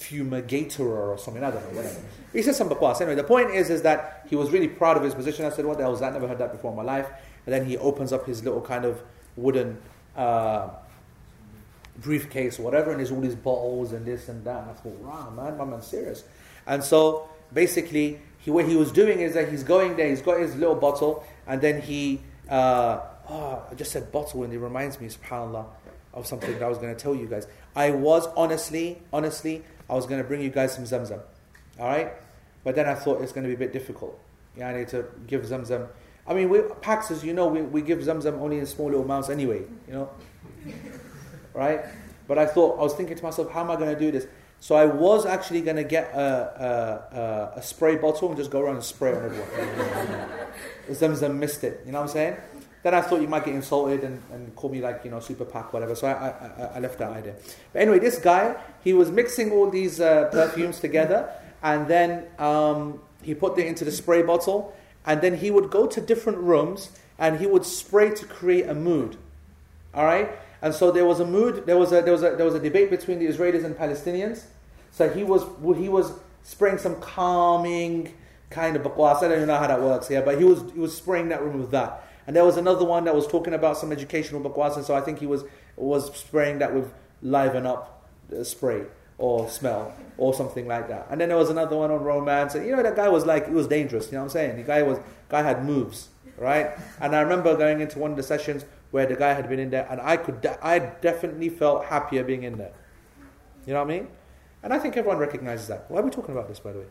fumigator or something. I don't know, whatever. He said some bakwas. Anyway, the point is, is that he was really proud of his position. I said, "What the hell is that? I never heard that before in my life." And then he opens up his little kind of wooden. Uh, briefcase whatever, and there's all these bottles and this and that. And I thought, wow, man, my man's serious. And so basically, he, what he was doing is that he's going there, he's got his little bottle, and then he, uh, oh, I just said bottle, and it reminds me, subhanAllah, of something that I was going to tell you guys. I was honestly, honestly, I was going to bring you guys some Zamzam. All right? But then I thought it's going to be a bit difficult. Yeah, I need to give Zamzam. I mean, we, Pax, as you know, we, we give Zamzam only in small little amounts anyway, you know? Right? But I thought, I was thinking to myself, how am I going to do this? So I was actually going to get a, a, a, a, spray bottle and just go around and spray on everyone. Zamzam missed it, you know what I'm saying? Then I thought you might get insulted and, and call me like, you know, super pack, whatever. So I, I, I left that idea. But anyway, this guy, he was mixing all these uh, perfumes together and then um, he put it into the spray bottle and then he would go to different rooms and he would spray to create a mood. All right? And so there was a mood, there was a, there was a, there was a debate between the Israelis and Palestinians. So he was, he was spraying some calming kind of bakwas. I don't know how that works here, but he was, he was spraying that room with that. And there was another one that was talking about some educational bakwas, and so I think he was, was spraying that with liven up uh, spray or smell or something like that. And then there was another one on romance, and you know that guy was like, it was dangerous. You know what I'm saying? The guy was, guy had moves, right? And I remember going into one of the sessions where the guy had been in there, and I could, de- I definitely felt happier being in there. You know what I mean? And I think everyone recognizes that. Why are we talking about this, by the way?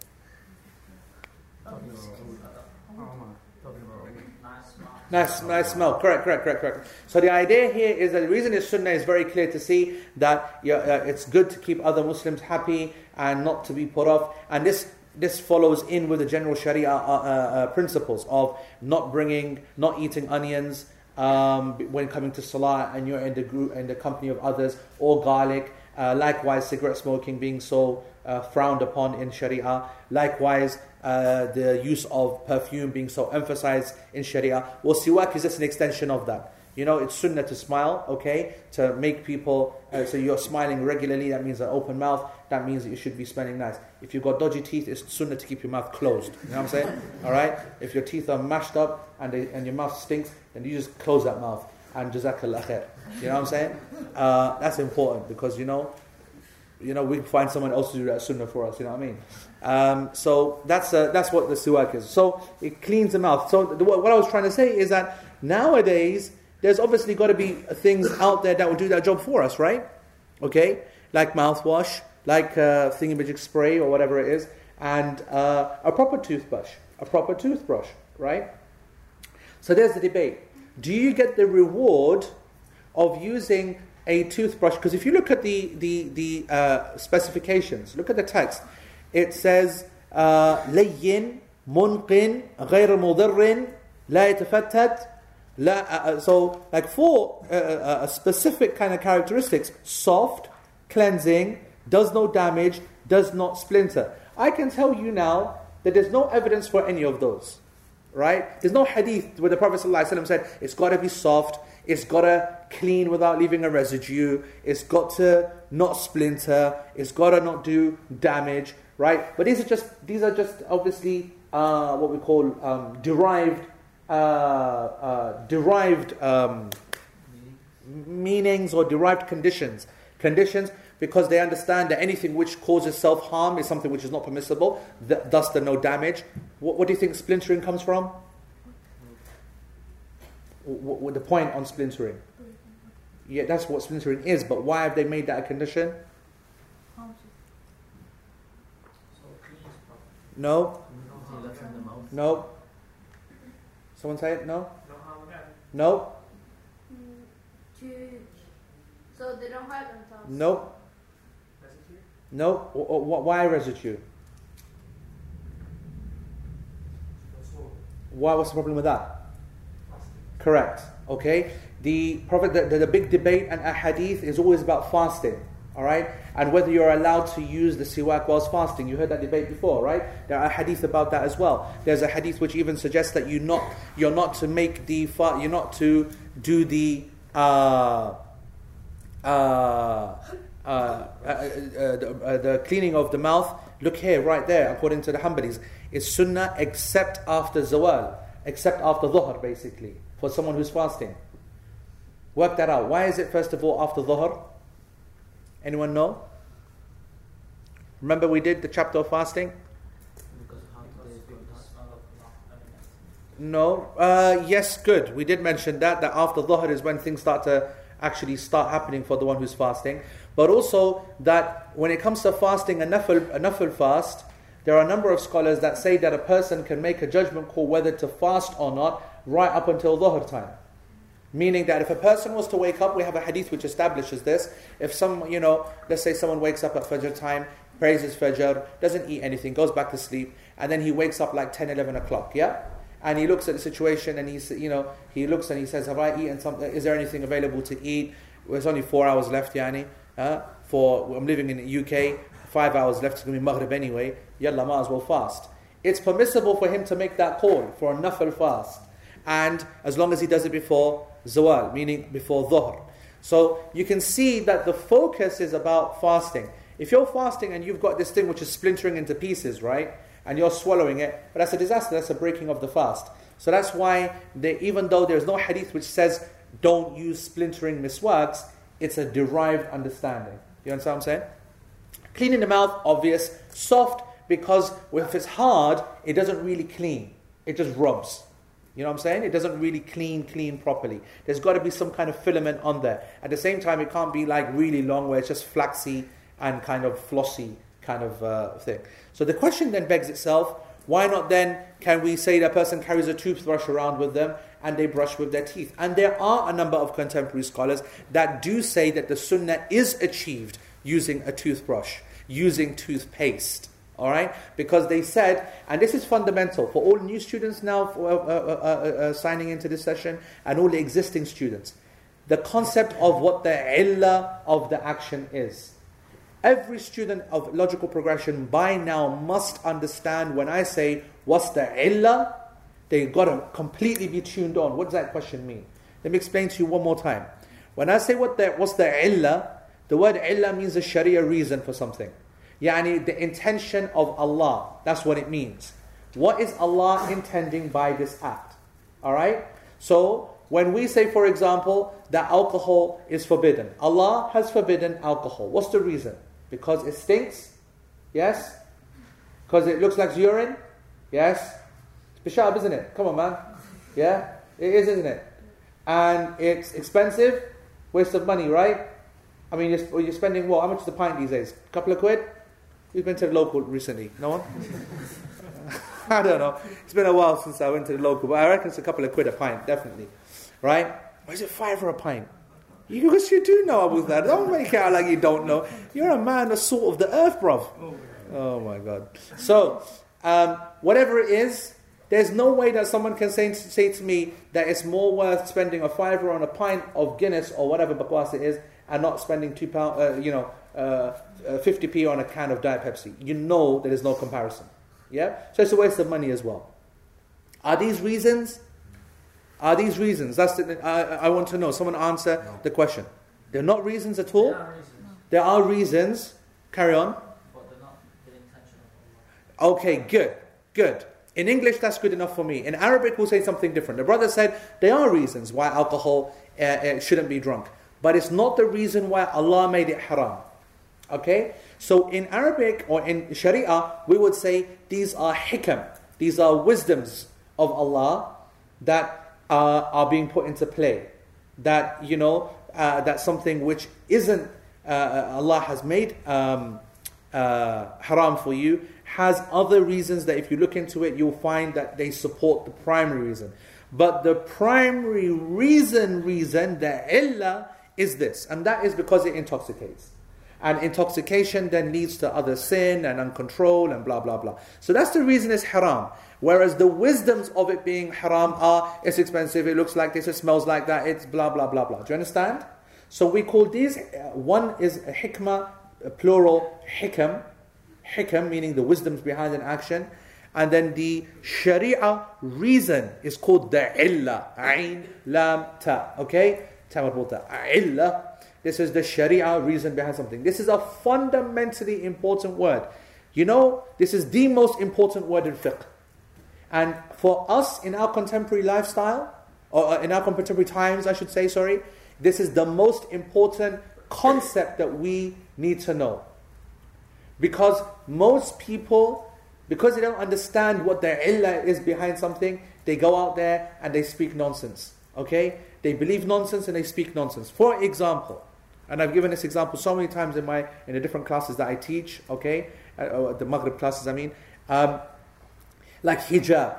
Nice, nice smell. Correct, correct, correct, correct. So the idea here is that the reason is sunnah is very clear to see that uh, it's good to keep other Muslims happy and not to be put off. And this this follows in with the general Sharia uh, uh, uh principles of not bringing, not eating onions, um, when coming to salah and you're in the group in the company of others, or garlic. Uh, likewise, cigarette smoking being so uh, frowned upon in Sharia. Likewise, uh, the use of perfume being so emphasized in Sharia. Well, siwak is just an extension of that. You know, it's sunnah to smile, okay? To make people, uh, so you're smiling regularly, that means an open mouth, that means that you should be smelling nice. If you've got dodgy teeth, it's sunnah to keep your mouth closed. You know what I'm saying? Alright? If your teeth are mashed up and, they, and your mouth stinks, then you just close that mouth and jazakallah khair. You know what I'm saying? Uh, that's important because, you know, you know, we find someone else to do that sunnah for us, you know what I mean? Um, so that's, uh, that's what the siwak is. So it cleans the mouth. So the, what I was trying to say is that nowadays, there's obviously got to be things out there that will do that job for us, right? Okay? Like mouthwash, like uh, thingamajig spray or whatever it is, and uh, a proper toothbrush, a proper toothbrush, right? So there's the debate. Do you get the reward of using a toothbrush? Because if you look at the, the, the uh, specifications, look at the text, it says, لين منقن غير مضر لا يتفتت uh, uh, so, like four uh, uh, specific kind of characteristics soft, cleansing, does no damage, does not splinter. I can tell you now that there's no evidence for any of those. Right? There's no hadith where the Prophet ﷺ said it's got to be soft, it's got to clean without leaving a residue, it's got to not splinter, it's got to not do damage. Right? But these are just these are just obviously uh, what we call um, derived uh, uh, derived um, meanings or derived conditions. Conditions because they understand that anything which causes self harm is something which is not permissible, th- thus the no damage. What, what, do you think splintering comes from? What, what the point on splintering? Yeah, that's what splintering is, but why have they made that a condition? No? No. Someone say it? No? No. Mm, no? So they don't hurt themselves. No. No. O- o- wh- Why residue? Why? What's the problem with that? Correct. Okay. The prophet, the, the, the big debate and a hadith is always about fasting. All right, and whether you're allowed to use the siwak whilst fasting. You heard that debate before, right? There are hadith about that as well. There's a hadith which even suggests that you not you're not to make the fa- you're not to do the uh, uh, uh, uh, uh, the, uh, the cleaning of the mouth. Look here, right there, according to the Hanbalis, is sunnah except after zawal, except after dhuhr, basically, for someone who's fasting. Work that out. Why is it first of all after dhuhr? Anyone know? Remember we did the chapter of fasting? No. Uh, yes, good. We did mention that, that after dhuhr is when things start to actually start happening for the one who's fasting. But also that when it comes to fasting, a nafil, a nafil fast, there are a number of scholars that say that a person can make a judgment call whether to fast or not right up until dhuhr time. Meaning that if a person was to wake up, we have a hadith which establishes this. If some, you know, let's say someone wakes up at Fajr time, prays Fajr, doesn't eat anything, goes back to sleep, and then he wakes up like 10, 11 o'clock, yeah? And he looks at the situation and he's, you know, he looks and he says, Have I eaten something? Is there anything available to eat? There's only four hours left, Yani. Uh, for, I'm living in the UK, five hours left, it's going to be Maghrib anyway. Yalla, might as well fast. It's permissible for him to make that call for a nafil fast. And as long as he does it before zawal, meaning before dhuhr. So you can see that the focus is about fasting. If you're fasting and you've got this thing which is splintering into pieces, right? And you're swallowing it, but that's a disaster, that's a breaking of the fast. So that's why, they, even though there's no hadith which says don't use splintering miswaks, it's a derived understanding. You understand what I'm saying? Cleaning the mouth, obvious. Soft, because if it's hard, it doesn't really clean. It just rubs. You know what I'm saying? It doesn't really clean, clean properly. There's got to be some kind of filament on there. At the same time, it can't be like really long where it's just flaxy and kind of flossy kind of uh, thing. So the question then begs itself, why not then can we say that person carries a toothbrush around with them and they brush with their teeth? And there are a number of contemporary scholars that do say that the sunnah is achieved using a toothbrush, using toothpaste. All right, because they said, and this is fundamental for all new students now for, uh, uh, uh, uh, signing into this session, and all the existing students, the concept of what the illah of the action is. Every student of logical progression by now must understand when I say what's the illah, they got to completely be tuned on. What does that question mean? Let me explain to you one more time. When I say what the, what's the illah, the word illah means a sharia reason for something. Yani the intention of Allah. That's what it means. What is Allah intending by this act? Alright? So, when we say, for example, that alcohol is forbidden, Allah has forbidden alcohol. What's the reason? Because it stinks? Yes? Because it looks like urine? Yes? Bishab, isn't it? Come on, man. Yeah? It is, isn't it? And it's expensive? Waste of money, right? I mean, you're, you're spending what? How much is the pint these days? A couple of quid? Who's been to the local recently? No one? I don't know. It's been a while since I went to the local, but I reckon it's a couple of quid a pint, definitely. Right? Why is it five for a pint? Yes, you do know about that. Don't make out like you don't know. You're a man, the salt of the earth, bruv. Oh my God. So, um, whatever it is, there's no way that someone can say, say to me that it's more worth spending a fiver on a pint of Guinness or whatever bakwas it is and not spending two pound, uh, you know, uh, uh, 50p on a can of Diet Pepsi. You know there is no comparison. Yeah? So it's a waste of money as well. Are these reasons? Are these reasons? That's the, I, I want to know. Someone answer No. the question. They're not reasons at all. There are reasons, There are reasons. Carry on. but they're not the intention of Allah. Okay, good, good. In English, that's good enough for me. In Arabic, we'll say something different. The brother said there are reasons why alcohol uh, uh, shouldn't be drunk, but it's not the reason why Allah made it haram. Okay? So in Arabic or in Sharia, we would say these are hikam, these are wisdoms of Allah that uh, are being put into play. That, you know, uh, that something which isn't, uh, Allah has made um, uh, haram for you, has other reasons that if you look into it, you'll find that they support the primary reason. But the primary reason, reason, the illah, is this, and that is because it intoxicates. And intoxication then leads to other sin and uncontrol and blah blah blah. So that's the reason it's haram. Whereas the wisdoms of it being haram are it's expensive, it looks like this, it smells like that, it's blah blah blah blah. Do you understand? So we call these one is hikmah, plural hikam, hikam meaning the wisdoms behind an action, and then the sharia reason is called the illa, ain lam ta. Okay, illa this is the Sharia reason behind something. This is a fundamentally important word. You know, this is the most important word in fiqh. And for us in our contemporary lifestyle, or uh, in our contemporary times, I should say, sorry, this is the most important concept that we need to know. Because most people, because they don't understand what their illah is behind something, they go out there and they speak nonsense. Okay? They believe nonsense and they speak nonsense. For example, and I've given this example so many times in my in the different classes that I teach. Okay, uh, uh, the Maghrib classes. I mean, um, like hijab.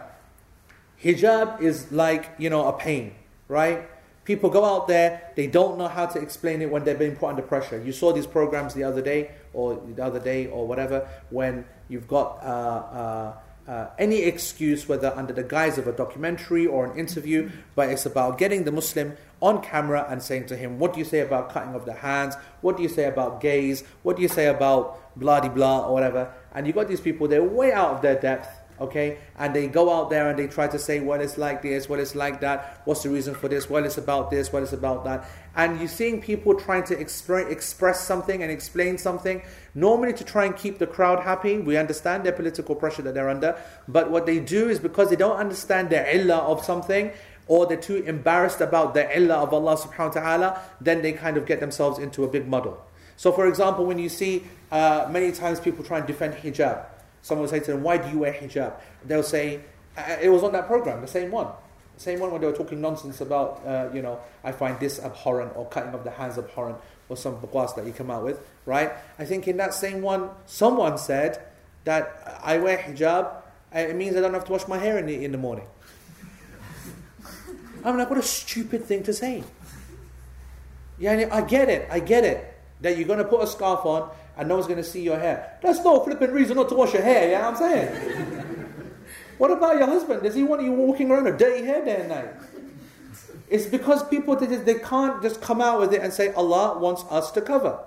Hijab is like you know a pain, right? People go out there, they don't know how to explain it when they're being put under pressure. You saw these programs the other day, or the other day, or whatever, when you've got. Uh, uh, uh, any excuse, whether under the guise of a documentary or an interview, but it's about getting the Muslim on camera and saying to him, What do you say about cutting of the hands? What do you say about gays? What do you say about blah blah or whatever? And you've got these people, they're way out of their depth, okay? And they go out there and they try to say, Well, it's like this, well, it's like that, what's the reason for this, well, it's about this, well, it's about that. And you're seeing people trying to expre- express something and explain something, normally to try and keep the crowd happy. We understand their political pressure that they're under, but what they do is because they don't understand the illah of something, or they're too embarrassed about the illah of Allah subhanahu wa ta'ala, then they kind of get themselves into a big muddle. So, for example, when you see uh, many times people try and defend hijab, someone will say to them, Why do you wear hijab? They'll say, uh, It was on that program, the same one. Same one when they were talking nonsense about, uh, you know, I find this abhorrent or cutting of the hands abhorrent or some baqwas that you come out with, right? I think in that same one, someone said that I wear hijab, uh, it means I don't have to wash my hair in the, in the morning. I'm like, what a stupid thing to say. Yeah, I get it, I get it. That you're going to put a scarf on and no one's going to see your hair. That's no flipping reason not to wash your hair, yeah, I'm saying. What about your husband? Does he want you walking around with dirty hair day and night? It's because people, they, just, they can't just come out with it and say, Allah wants us to cover.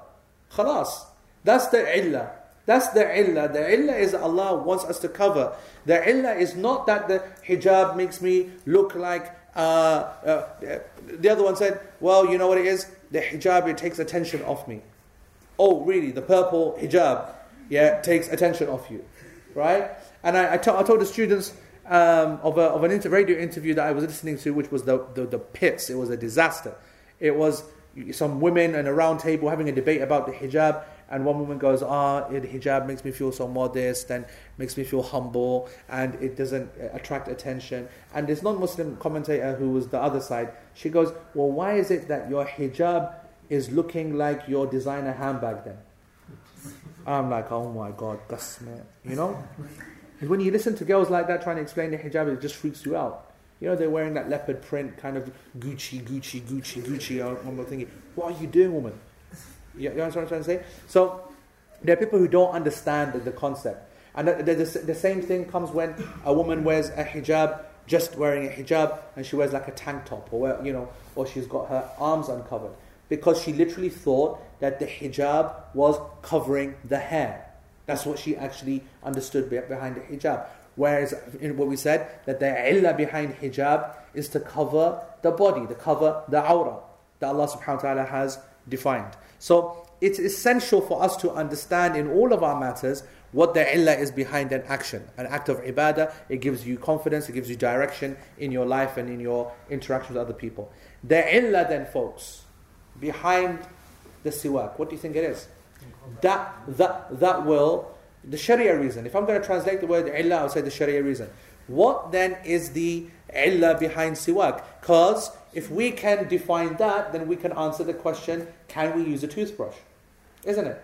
Khalas. That's the illah. That's the illah. The illah is Allah wants us to cover. The illah is not that the hijab makes me look like uh, uh, the other one said, Well, you know what it is? The hijab, it takes attention off me. Oh, really? The purple hijab, yeah, takes attention off you. Right? And I, I, t- I told the students um, of, a, of an inter- radio interview that I was listening to, which was the, the, the pits. It was a disaster. It was some women and a round table having a debate about the hijab and one woman goes, ah, the hijab makes me feel so modest and makes me feel humble and it doesn't uh, attract attention. And this non-Muslim commentator who was the other side, she goes, well, why is it that your hijab is looking like your designer handbag then? I'm like, oh my God, that's man, you know? And when you listen to girls like that trying to explain the hijab, it just freaks you out. You know, they're wearing that leopard print kind of Gucci, Gucci, Gucci, Gucci. Uh, I'm thinking, what are you doing, woman? You, understand what I'm trying to say? So there are people who don't understand the, concept. And the, the, the, same thing comes when a woman wears a hijab, just wearing a hijab, and she wears like a tank top, or you know, or she's got her arms uncovered, because she literally thought that the hijab was covering the hair. That's what she actually understood behind the hijab. Whereas in what we said, that the illah behind hijab is to cover the body, to cover the aura that Allah subhanahu wa ta'ala has defined. So it's essential for us to understand in all of our matters what the illah is behind an action. An act of ibadah, it gives you confidence, it gives you direction in your life and in your interaction with other people. The illah then, folks, behind the siwak, what do you think it is? That, that, that will, the sharia reason. If I'm going to translate the word illah, I'll say the sharia reason. What then is the illah behind siwak? Because if we can define that, then we can answer the question can we use a toothbrush? Isn't it?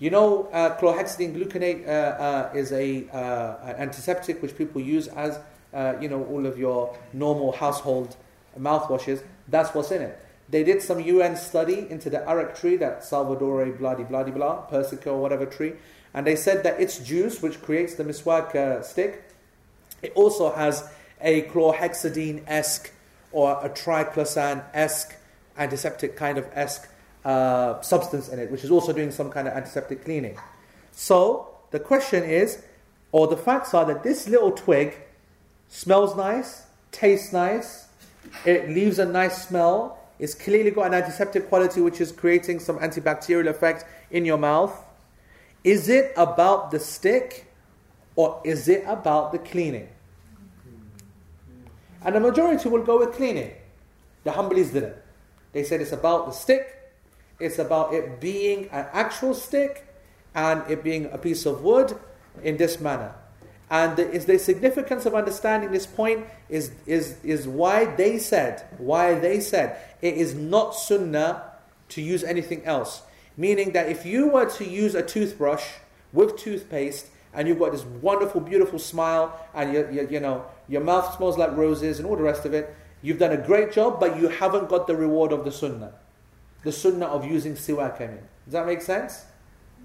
You know, uh, chlorhexidine gluconate uh, uh, is a, uh, an antiseptic which people use as, uh, you know, all of your normal household mouthwashes. That's what's in it. They did some UN study into the arak tree, that Salvadora blah blah blah, persica or whatever tree, and they said that its juice, which creates the miswak uh, stick, it also has a chlorhexidine esque or a triclosan esque antiseptic kind of esque uh, substance in it, which is also doing some kind of antiseptic cleaning. So the question is, or the facts are that this little twig smells nice, tastes nice, it leaves a nice smell, it's clearly got an antiseptic quality which is creating some antibacterial effect in your mouth. Is it about the stick or is it about the cleaning? And the majority will go with cleaning. The Hanbalis didn't. They said it's about the stick, it's about it being an actual stick, and it being a piece of wood in this manner. And the, is the significance of understanding this point is, is, is why they said, why they said it is not sunnah to use anything else. Meaning that if you were to use a toothbrush with toothpaste and you've got this wonderful, beautiful smile and you, you, you know, your mouth smells like roses and all the rest of it, you've done a great job, but you haven't got the reward of the sunnah. The sunnah of using siwak, I mean. Does that make sense?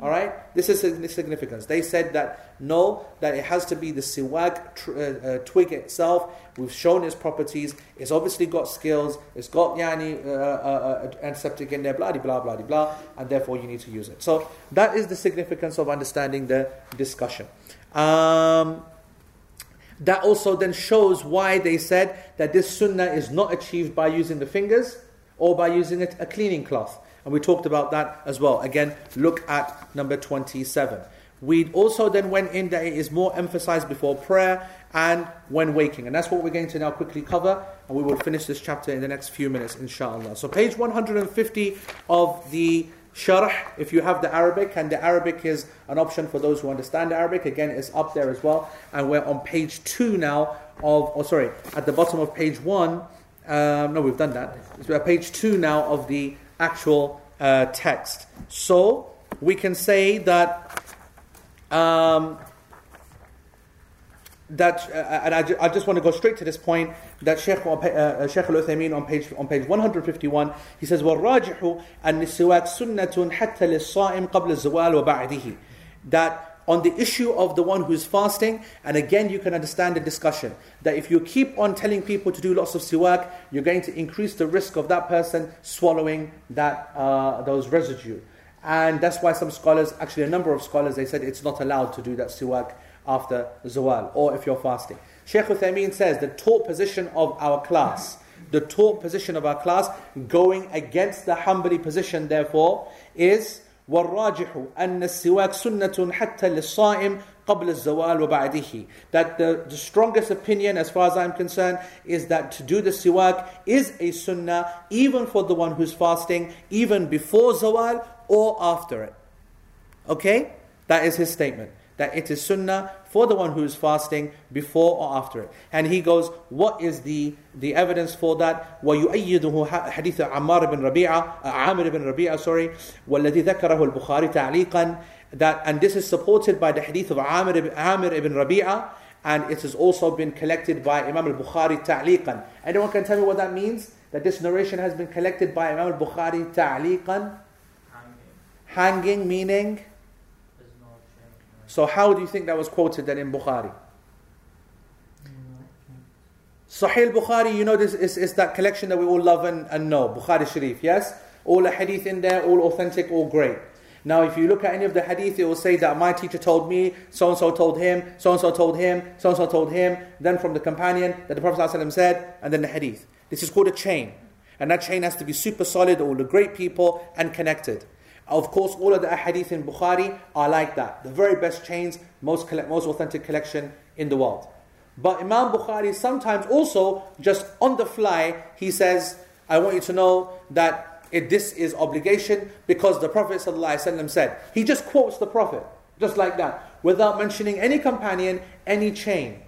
All right, this is the significance. They said that no, that it has to be the siwak tr- uh, uh, twig itself. We've shown its properties. It's obviously got skills. It's got yani uh, uh, uh antiseptic in there, blah blah blah blah blah, and therefore you need to use it. So that is the significance of understanding the discussion. Um, that also then shows why they said that this sunnah is not achieved by using the fingers or by using a, a cleaning cloth. And we talked about that as well. Again, look at number 27. We also then went in that it is more emphasized before prayer and when waking. And that's what we're going to now quickly cover. And we will finish this chapter in the next few minutes, inshallah. So, page 150 of the Sharh, if you have the Arabic, and the Arabic is an option for those who understand Arabic. Again, it's up there as well. And we're on page 2 now of, oh sorry, at the bottom of page 1. Um, no, we've done that. We're page 2 now of the actual uh, text. So we can say that um, that uh, and I, I, just want to go straight to this point that Sheikh, uh, uh Sheikh Al-Uthaymeen on page on page 151 he says وَالرَّاجِحُ أَنِ السِّوَاكِ سُنَّةٌ حَتَّى لِلصَّائِمِ قَبْلَ الزَّوَالِ وَبَعْدِهِ that on the issue of the one who's fasting, and again, you can understand the discussion that if you keep on telling people to do lots of siwak, you're going to increase the risk of that person swallowing that uh, those residue. And that's why some scholars, actually a number of scholars, they said it's not allowed to do that siwak after zawal or if you're fasting. Sheikh Uthaymeen says the taught position of our class, the taught position of our class, going against the Hanbali position, therefore, is والراجح أن السواك سنة حتى للصائم قبل الزوال وبعده that the, the strongest opinion as far as I'm concerned is that to do the siwak is a sunnah even for the one who's fasting even before zawal or after it okay that is his statement that it is sunnah for the one who is fasting before or after it. And he goes, what is the, the evidence for that? ويؤيده حديث عمار بن ربيعة عامر بن ربيعة sorry والذي ذكره البخاري تعليقا that and this is supported by the hadith of Amir, Amir ibn Rabi'ah and it has also been collected by Imam al-Bukhari ta'liqan. Anyone can tell me what that means? That this narration has been collected by Imam al-Bukhari ta'liqan? Hanging. Hanging meaning? So how do you think that was quoted then in Bukhari? Sahih Bukhari, you know, this is, is that collection that we all love and, and know. Bukhari Sharif, yes? All the hadith in there, all authentic, all great. Now, if you look at any of the hadith, it will say that my teacher told me, so and so told him, so and so told him, so and so told him, then from the companion that the Prophet ﷺ said, and then the hadith. This is called a chain. And that chain has to be super solid, all the great people, and connected. Of course, all of the ahadith in Bukhari are like that. The very best chains, most, most authentic collection in the world. But Imam Bukhari sometimes also, just on the fly, he says, I want you to know that it, this is obligation because the Prophet said. He just quotes the Prophet, just like that, without mentioning any companion, any chain.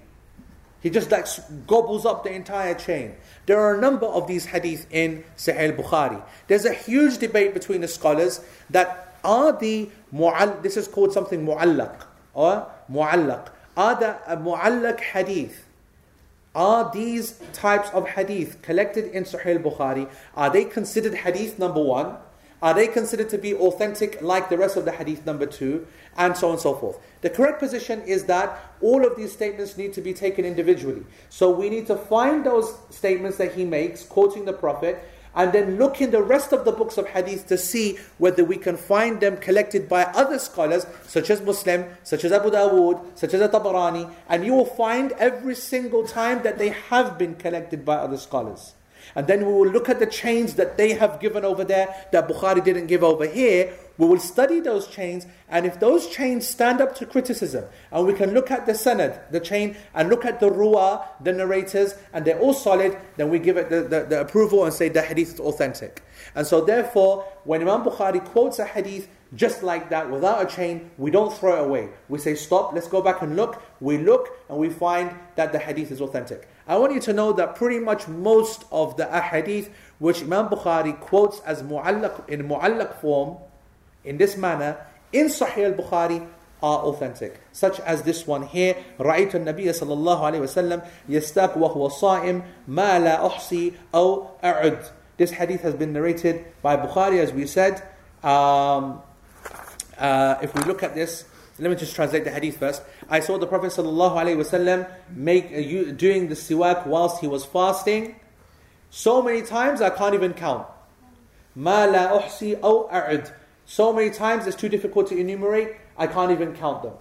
He just like gobbles up the entire chain. There are a number of these hadith in Sahih Bukhari. There's a huge debate between the scholars that are the mu'all, this is called something mu'allaq or mu'allaq. Are the uh, mu'allaq hadith, are these types of hadith collected in Sahih Bukhari, are they considered hadith number one? Are they considered to be authentic like the rest of the hadith number two? And so on and so forth. The correct position is that all of these statements need to be taken individually. So we need to find those statements that he makes, quoting the Prophet, and then look in the rest of the books of hadith to see whether we can find them collected by other scholars, such as Muslim, such as Abu Dawood, such as Tabarani, and you will find every single time that they have been collected by other scholars. And then we will look at the chains that they have given over there that Bukhari didn't give over here. We will study those chains, and if those chains stand up to criticism, and we can look at the sanad, the chain, and look at the ruwa, the narrators, and they're all solid, then we give it the, the, the approval and say the hadith is authentic. And so, therefore, when Imam Bukhari quotes a hadith just like that, without a chain, we don't throw it away. We say, stop, let's go back and look. We look, and we find that the hadith is authentic. I want you to know that pretty much most of the ahadith which Imam Bukhari quotes as mu'allaq, in mu'allaq form, in this manner, in Sahih al-Bukhari, are authentic. Such as this one here, رأيت النبي صلى الله عليه وسلم يستاق وهو صائم ما لا أحصي أو أعد. This hadith has been narrated by Bukhari as we said. Um, uh, if we look at this, let me just translate the hadith first. I saw the Prophet ﷺ make uh, doing the siwak whilst he was fasting. So many times I can't even count. Ma la uhsi aw a'id. So many times it's too difficult to enumerate. I can't even count them.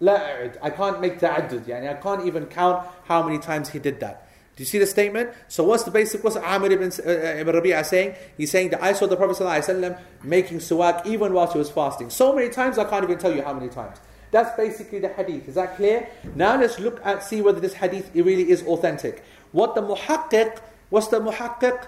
La a'id. I can't make ta'addud. Yani I can't even count how many times he did that. Do you see the statement? So what's the basic? What's Amir ibn, uh, ibn Rabi'ah saying? He's saying that I saw the Prophet ﷺ making suwak even whilst he was fasting. So many times I can't even tell you how many times. That's basically the hadith. Is that clear? Now let's look at see whether this hadith really is authentic. What the muhaqqiq, what's the muhaqqiq?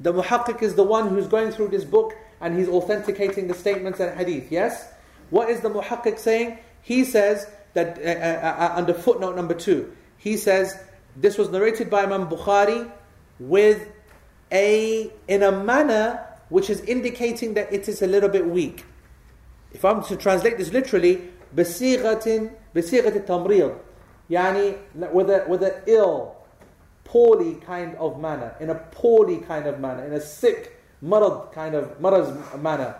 The muhaqqiq is the one who's going through this book and he's authenticating the statements and hadith. Yes? What is the muhaqqiq saying? He says that uh, uh, uh, under footnote number two, he says, this was narrated by Imam Bukhari with a, in a manner which is indicating that it is a little bit weak If I'm to translate this literally, بصيغة بصيغة التمريض يعني with a, with an ill, poorly kind of manner, in a poorly kind of manner, in a sick, marad kind of marad manner.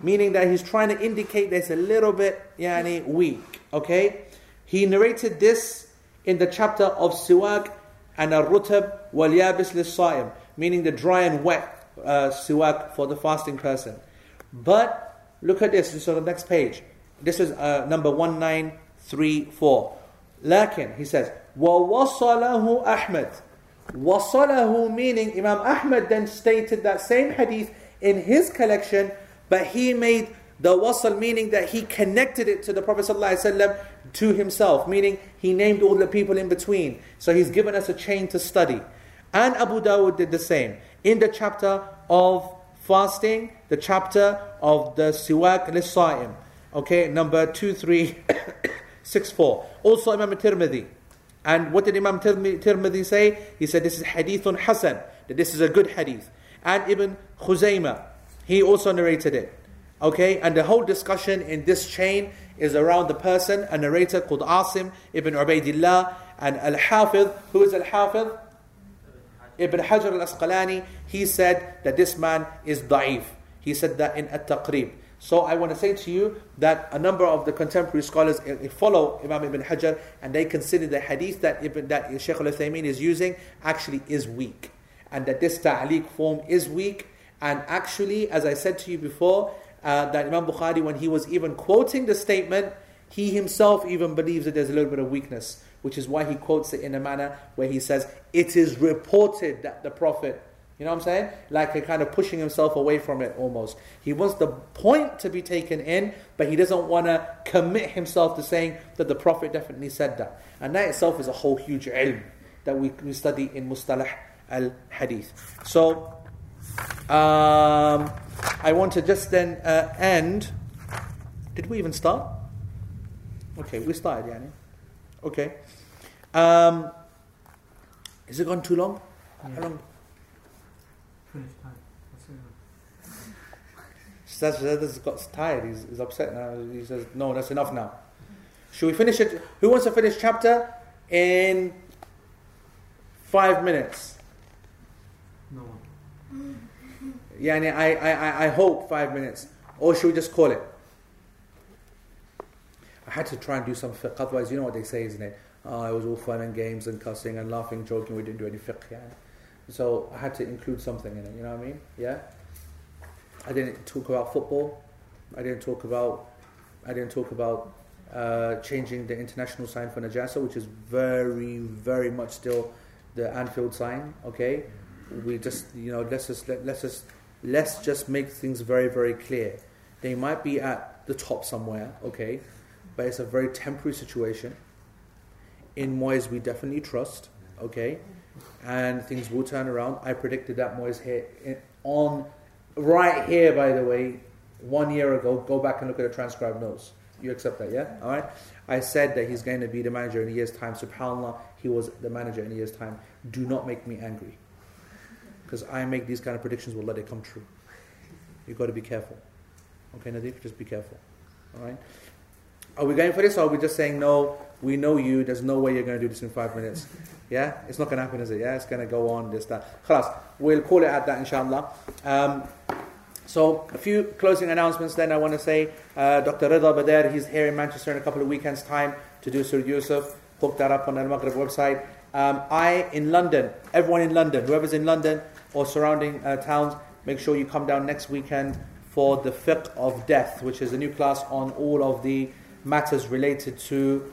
Meaning that he's trying to indicate there's a little bit yani, weak. Okay? He narrated this in the chapter of siwak and al-rutab wal-yabis lis-sa'im, meaning the dry and wet uh, siwak for the fasting person. But look at this, this is on the next page. This is uh, number 1934. Lakin, he says, وَوَصَلَهُ أَحْمَدُ وَصَلَهُ meaning Imam Ahmad then stated that same hadith in his collection, but he made the wasal meaning that he connected it to the Prophet ﷺ to himself, meaning he named all the people in between. So he's given us a chain to study. And Abu Dawud did the same. In the chapter of fasting, the chapter of the Siwak Lisa'im. Okay, number 2364. Also Imam Tirmidhi. And what did Imam Tirmidhi say? He said this is hadithun hasan, that this is a good hadith. And Ibn Khuzaymah, he also narrated it. Okay, and the whole discussion in this chain is around the person, a narrator called Asim ibn Ubaidillah, and Al Hafidh. Who is Al Hafidh? Ibn Hajar al Asqalani. He said that this man is da'if. He said that in At Taqrib. So I want to say to you that a number of the contemporary scholars eh, eh, follow Imam Ibn Hajar and they consider the hadith that Ibn that Shaykh al Uthaymeen is using actually is weak. And that this ta'liq form is weak. And actually, as I said to you before, uh, that Imam Bukhari, when he was even quoting the statement, he himself even believes that there's a little bit of weakness, which is why he quotes it in a manner where he says, It is reported that the Prophet, you know what I'm saying? Like a kind of pushing himself away from it almost. He wants the point to be taken in, but he doesn't want to commit himself to saying that the Prophet definitely said that. And that itself is a whole huge ilm that we, we study in Mustalah al Hadith. So, um, I want to just then uh, end. Did we even start? Okay, we started, Yani. Okay. Um, is it gone too long? Yeah. How long? Finish time. That's has got tired. He's, he's upset now. He says, "No, that's enough now." Should we finish it? Who wants to finish chapter in five minutes. No one. Yeah, I, I, I, I hope five minutes. Or should we just call it? I had to try and do some fiqh, otherwise, you know what they say, isn't it? Oh, it was all fun and games and cussing and laughing, joking, we didn't do any fiqh. Yeah. So I had to include something in it, you know what I mean? Yeah? I didn't talk about football. I didn't talk about I didn't talk about uh, changing the international sign for Najasa, which is very, very much still the Anfield sign. Okay, we just you know let's just let, let's just let's just make things very, very clear. They might be at the top somewhere. Okay, but it's a very temporary situation. In Moyes, we definitely trust. Okay, and things will turn around. I predicted that Moyes here on right here, by the way, one year ago. Go back and look at the transcribed notes. You accept that, yeah? All right. I said that he's going to be the manager in a year's time. Subhanallah, he was the manager in a year's time. Do not make me angry, because I make these kind of predictions. Will let it come true. You've got to be careful. Okay, Nadif, just be careful. All right. Are we going for this, or are we just saying no? We know you. There's no way you're going to do this in five minutes. Yeah, it's not going to happen, is it? Yeah, it's going to go on. This that. Khalas, we'll call it at that, inshallah. Um, so, a few closing announcements then I want to say. Uh, Dr. Reda Bedeir, he's here in Manchester in a couple of weekends' time to do Sur Yusuf. Hook that up on the Maghrib website. Um, I, in London, everyone in London, whoever's in London or surrounding uh, towns, make sure you come down next weekend for the fiqh of death, which is a new class on all of the matters related to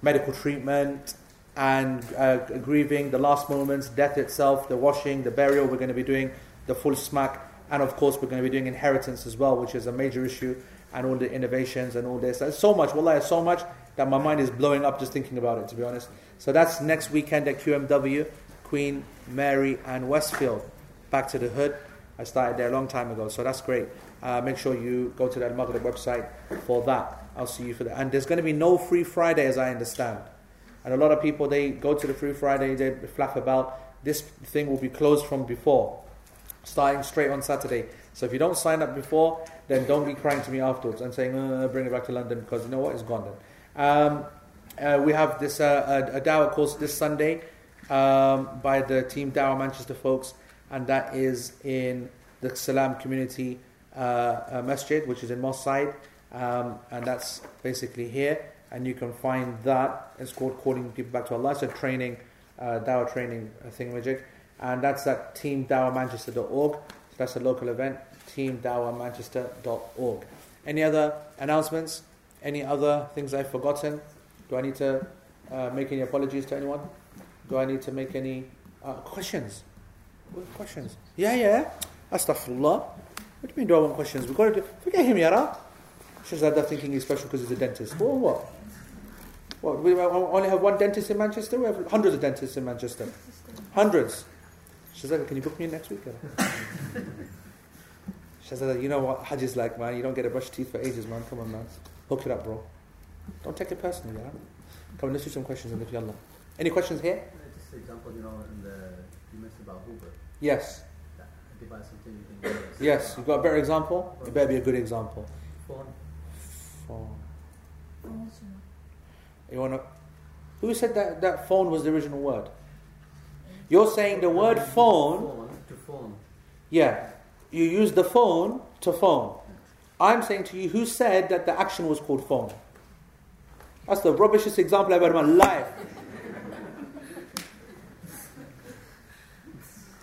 medical treatment and uh, grieving, the last moments, death itself, the washing, the burial. We're going to be doing the full smack and of course, we're going to be doing inheritance as well, which is a major issue, and all the innovations and all this. There's so much, wallah, so much that my mind is blowing up just thinking about it, to be honest. So that's next weekend at QMW, Queen Mary and Westfield. Back to the hood. I started there a long time ago, so that's great. Uh, make sure you go to the Al Maghrib website for that. I'll see you for that. And there's going to be no free Friday, as I understand. And a lot of people, they go to the free Friday, they flap about. This thing will be closed from before starting straight on Saturday. So if you don't sign up before, then don't be crying to me afterwards and saying, uh, bring it back to London because you know what, it's gone then. Um, uh, we have this uh, a, a Dawah course this Sunday um, by the team Dawah Manchester folks, and that is in the Salam Community uh, uh Masjid, which is in Moss Side, um, and that's basically here. And you can find that. It's called Calling People Back to Allah. It's a training, uh, Dawah training uh, thing, magic and that's at teamdawahmanchester.org. So that's a local event, teamdawahmanchester.org. Any other announcements? Any other things I've forgotten? Do I need to uh, make any apologies to anyone? Do I need to make any uh, questions? Questions? Yeah, yeah. Astaghfirullah. What do you mean do I want questions? We've got to do, forget him, Yara. Shazada thinking he's special because he's a dentist. Or what? What? We only have one dentist in Manchester? We have hundreds of dentists in Manchester. Hundreds. Shazada, can you book me next week? Shazada, you know what Hajj is like, man. You don't get to brush teeth for ages, man. Come on, man. Hook it up, bro. Don't take it personally, yeah? Come on, let's do some questions and. Any questions here? Just example, you know, in the, you mentioned about Uber. Yes. Device you can. Yes. You've got a better example? It better be a good example. Phone. Phone. You wanna who said that that phone was the original word? You're saying the word phone. To phone. Yeah. You use the phone to phone. I'm saying to you, who said that the action was called phone? That's the rubbishest example I've ever in my life.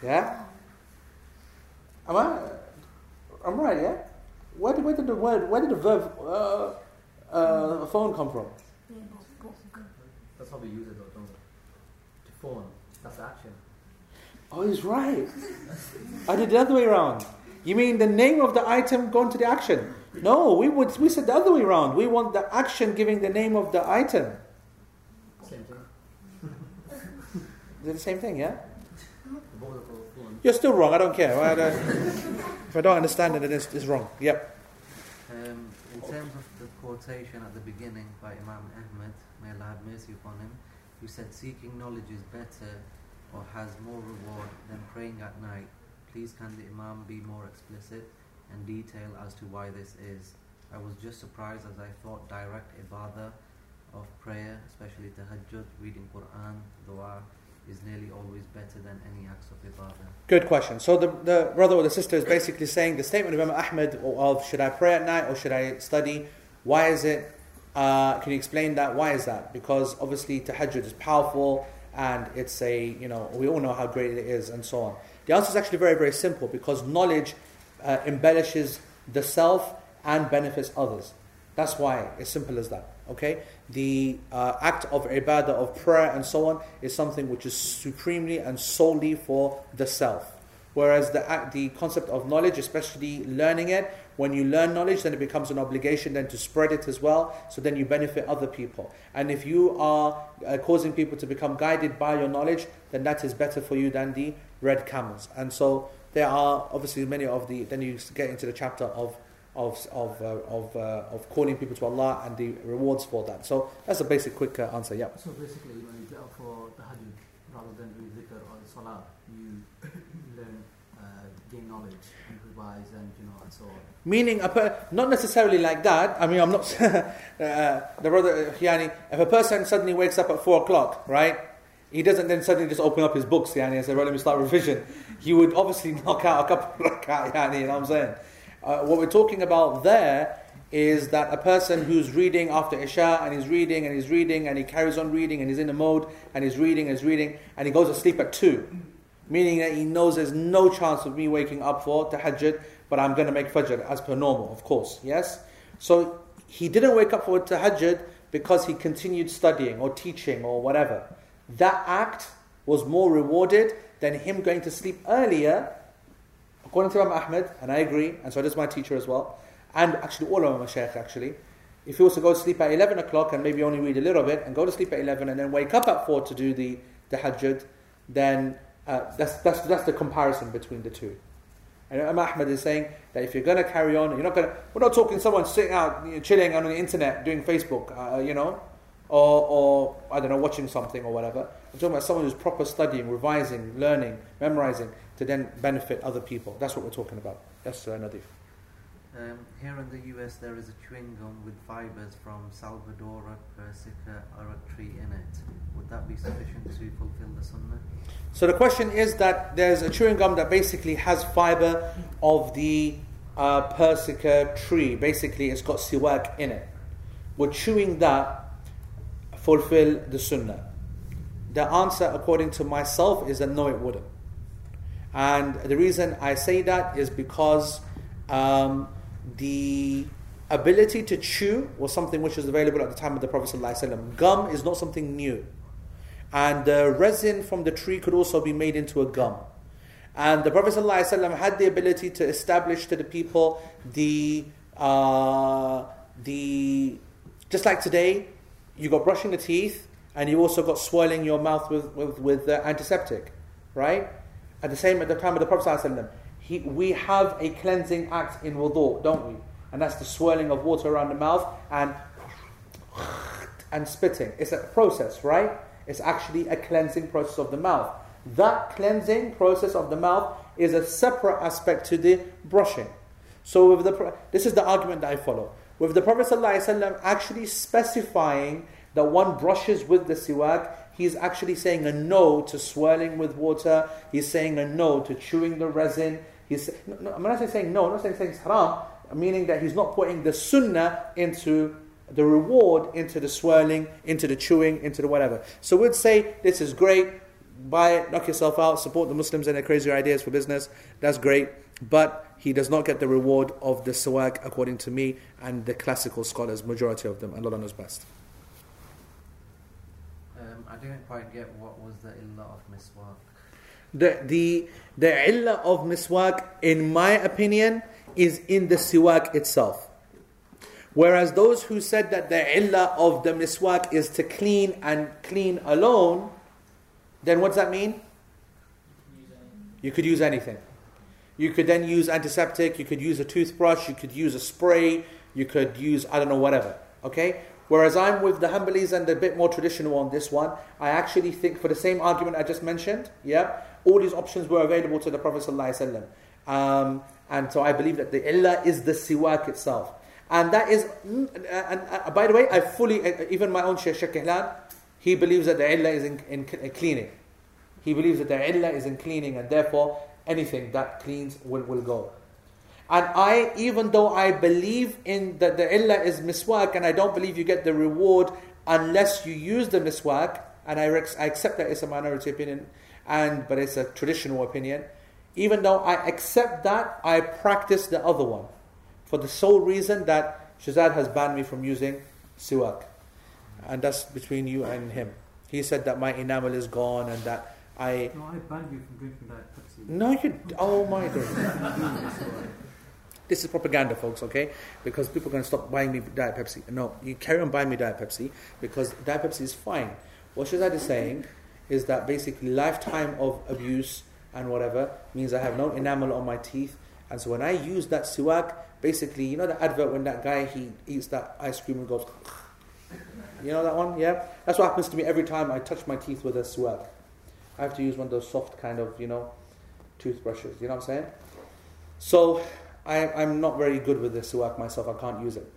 Yeah? Am I? I'm right, yeah? Where did, where did the word, where did the verb uh, uh, phone come from? That's how we use it, though, don't we? To phone. That's the action. Oh, he's right. I did the other way around. You mean the name of the item going to the action? No, we would we said the other way around. We want the action giving the name of the item. Same thing. Is it the same thing, yeah? You're still wrong. I don't care. I don't- if I don't understand it, then it's, it's wrong. Yep. Um, in terms of the quotation at the beginning by Imam Ahmed, may Allah have mercy upon him, who said, Seeking knowledge is better or has more reward than praying at night. Please, can the Imam be more explicit and detail as to why this is? I was just surprised as I thought direct ibadah of prayer, especially tahajjud, reading Quran, dua, is nearly always better than any acts of ibadah? Good question. So the, the brother or the sister is basically saying the statement of Imam Ahmed of should I pray at night or should I study? Why is it? Uh, can you explain that? Why is that? Because obviously tahajjud is powerful and it's a you know we all know how great it is and so on. The answer is actually very very simple because knowledge uh, embellishes the self and benefits others. That's why it's simple as that. Okay, the uh, act of ibadah, of prayer, and so on is something which is supremely and solely for the self. Whereas the act, the concept of knowledge, especially learning it, when you learn knowledge, then it becomes an obligation then to spread it as well. So then you benefit other people. And if you are uh, causing people to become guided by your knowledge, then that is better for you than the red camels. And so there are obviously many of the. Then you get into the chapter of of of uh, of, uh, of calling people to Allah and the rewards for that. So that's a basic quick uh, answer. Yeah. So basically, when you up for tahajjud, rather than do dhikr or salah, you learn, uh, gain knowledge, and improvise, and you know, and so on. Meaning, a per- not necessarily like that. I mean, I'm not. uh, the brother Yani, if a person suddenly wakes up at four o'clock, right? He doesn't then suddenly just open up his books, Yani, and say, "Right, let me start revision." He would obviously knock out a couple of rakat, Yani. You know what I'm saying? Uh, what we're talking about there is that a person who's reading after Isha and he's reading and he's reading and he carries on reading and he's in a mode and he's reading and he's reading and he goes to sleep at 2. Meaning that he knows there's no chance of me waking up for tahajjud, but I'm going to make fajr as per normal, of course. Yes? So he didn't wake up for tahajjud because he continued studying or teaching or whatever. That act was more rewarded than him going to sleep earlier According to Imam Ahmed, and I agree, and so does my teacher as well, and actually all of my shaykh actually, if he was to go to sleep at 11 o'clock and maybe only read a little bit, and go to sleep at 11 and then wake up at 4 to do the, the hajjud, then uh, that's, that's, that's the comparison between the two. And Imam Ahmed is saying that if you're going to carry on, you're not going to, we're not talking someone sitting out, you know, chilling on the internet, doing Facebook, uh, you know, or, or, I don't know, watching something or whatever. I'm talking about someone who's proper studying, revising, learning, memorizing to then benefit other people. That's what we're talking about. Yes, uh, Nadif. Um, here in the US, there is a chewing gum with fibers from Salvadora persica arak tree in it. Would that be sufficient to fulfill the sunnah? So the question is that there's a chewing gum that basically has fiber of the uh, persica tree. Basically, it's got siwak in it. Would chewing that fulfill the sunnah? The answer, according to myself, is that no, it wouldn't. And the reason I say that is because um, the ability to chew was something which was available at the time of the Prophet. ﷺ. Gum is not something new. And the resin from the tree could also be made into a gum. And the Prophet ﷺ had the ability to establish to the people the, uh, the just like today, you got brushing the teeth and you also got swirling your mouth with, with, with antiseptic, right? At the same at the time of the Prophet he, we have a cleansing act in wudu, don't we? And that's the swirling of water around the mouth and and spitting. It's a process, right? It's actually a cleansing process of the mouth. That cleansing process of the mouth is a separate aspect to the brushing. So with the this is the argument that I follow. With the Prophet actually specifying that one brushes with the siwak he's actually saying a no to swirling with water. He's saying a no to chewing the resin. He's, I'm not saying no, I'm not saying, saying it's haram, meaning that he's not putting the sunnah into the reward, into the swirling, into the chewing, into the whatever. So we'd say this is great. Buy it, knock yourself out, support the Muslims and their crazy ideas for business. That's great. But he does not get the reward of the siwak according to me and the classical scholars, majority of them. Allah knows best. I didn't quite get what was the illah of miswak. The, the, the illah of miswak, in my opinion, is in the siwak itself. Whereas those who said that the illah of the miswak is to clean and clean alone, then what does that mean? You could use anything. You could then use antiseptic, you could use a toothbrush, you could use a spray, you could use, I don't know, whatever. Okay? Whereas I'm with the Hanbalis and a bit more traditional on this one, I actually think for the same argument I just mentioned, yeah, all these options were available to the Prophet ﷺ. Um, and so I believe that the illah is the siwak itself. And that is, mm, and, uh, by the way, I fully, uh, even my own Sheikh Ihlan, he believes that the illah is in, in, in cleaning. He believes that the illah is in cleaning and therefore anything that cleans will, will go. And I, even though I believe in that the illah is miswak and I don't believe you get the reward unless you use the miswak, and I, rex- I accept that it's a minority opinion, and but it's a traditional opinion. Even though I accept that, I practice the other one for the sole reason that Shazad has banned me from using siwak. And that's between you and him. He said that my enamel is gone and that I. No, I banned you from drinking that Pepsi. No, you. Oh my God. This is propaganda, folks, okay? Because people are going to stop buying me Diet Pepsi. No, you carry on buying me Diet Pepsi because Diet Pepsi is fine. What Shazad is saying is that basically lifetime of abuse and whatever means I have no enamel on my teeth. And so when I use that siwak, basically, you know the advert when that guy he eats that ice cream and goes, you know that one? Yeah? That's what happens to me every time I touch my teeth with a siwak. I have to use one of those soft kind of, you know, toothbrushes. You know what I'm saying? So I, I'm not very good with the siwak myself. I can't use it.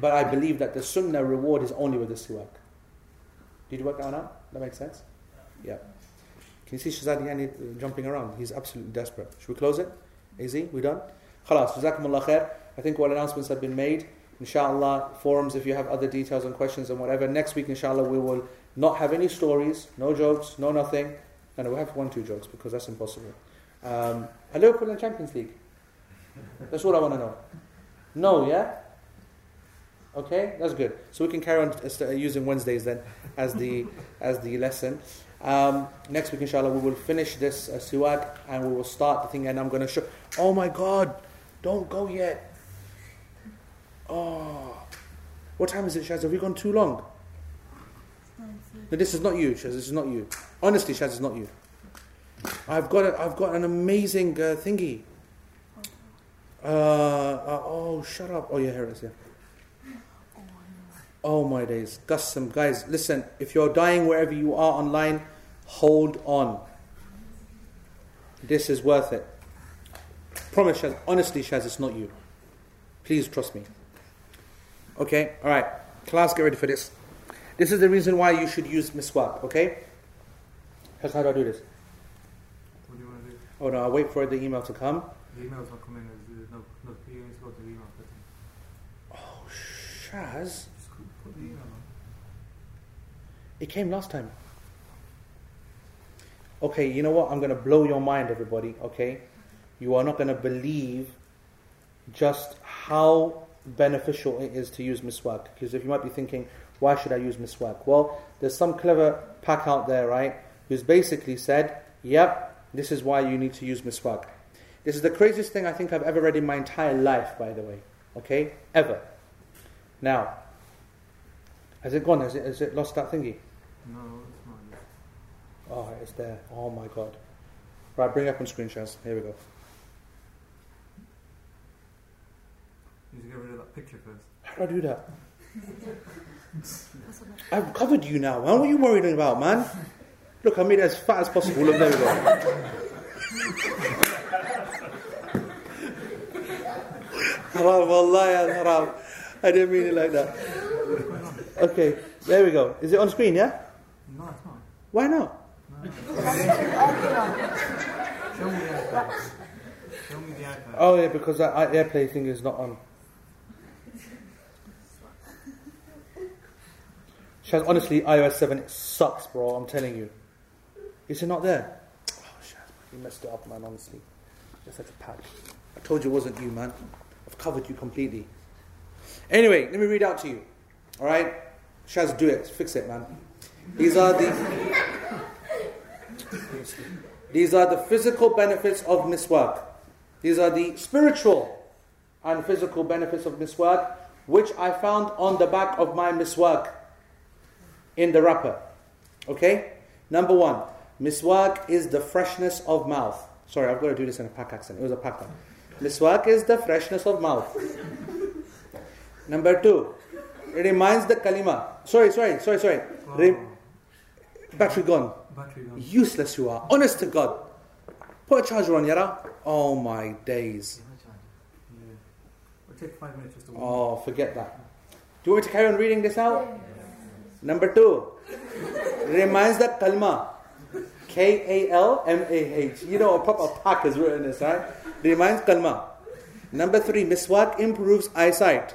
But I believe that the sunnah reward is only with the siwak. Did you work that one out? That makes sense? Yeah. Can you see Shazad Yani jumping around? He's absolutely desperate. Should we close it? Easy? We done? Khalas. Jazakumullah khair. I think all announcements have been made. Inshallah, forums if you have other details and questions and whatever. Next week, inshallah, we will not have any stories, no jokes, no nothing. And we'll have one, two jokes because that's impossible. Um, are Liverpool Champions League? That's what I want to know. No, yeah? Okay, that's good. So we can carry on uh, using Wednesdays then as the as the lesson. Um, next week, inshallah, we will finish this uh, siwak and we will start the thing. And I'm going to show. Oh my God! Don't go yet. Oh, what time is it, Shaz? Have we gone too long? No, this is not you, Shaz. This is not you. Honestly, Shaz, it's not you. I've got a, I've got an amazing uh, thingy. Uh, uh, oh, shut up. Oh, yeah, here it is. Yeah. Oh my days. Qassam. Guys, listen, if you're dying wherever you are online, hold on. This is worth it. Promise, Shaz. Honestly, Shaz, it's not you. Please trust me. Okay, alright. Class, get ready for this. This is the reason why you should use miswak, okay? How do I do this? What do you want to do? Oh no, I'll wait for the email to come. The email's not coming as uh, no, no, you need to go to the email setting. Oh, Shaz. Just go- put the email on. It came last time. Okay, you know what? I'm going to blow your mind, everybody, okay? You are not going to believe just how beneficial it is to use miswak. Because if you might be thinking, why should I use miswak? Well, there's some clever pack out there, right? Who's basically said, yep, this is why you need to use miswak. This is the craziest thing I think I've ever read in my entire life, by the way. Okay? Ever. Now, has it gone? Has it, has it lost that thingy? No, it's not. Just Oh, it's there. Oh my god. Right, bring up on screen shares. Here we go. you need to get rid of that picture first. How do I do that? I've covered you now, man. What are you worried about, man? Look, I made it as fat as possible. Look, there we go. Haram, wallahi, al haram. I didn't mean it like that. Okay, there we go. Is it on screen, yeah? No, it's not. Why not? No. Show me the iPad. Show me the iPad. Oh, yeah, because that AirPlay thing is not on. Shaz, honestly, iOS 7 sucks, bro. I'm telling you. Is it not there? Oh, Shaz, you messed it up, man, honestly. Just had to pack. I told you it wasn't you, man. I've covered you completely. Anyway, let me read out to you. Alright? Shaz, do it. Fix it, man. These are the. These are the physical benefits of miswak. These are the spiritual and physical benefits of miswak, which I found on the back of my miswak in the wrapper. Okay? Number one, miswak is the freshness of mouth. Sorry, I've got to do this in a pack accent. It was a pack one. Miswak is the freshness of mouth. Number two, it reminds the kalima. Sorry, sorry, sorry, sorry. Oh. Re- battery gone. Battery gone. Useless you are. Honest to God. Put a charger on, Yara. Oh my days. Yeah. Take five minutes just to. Oh, forget that. Do you want me to carry on reading this out? Number two, reminds that kalma. K A L M A H. You know, a proper pack has written this, right? Reminds kalma. Number three, miswak improves eyesight.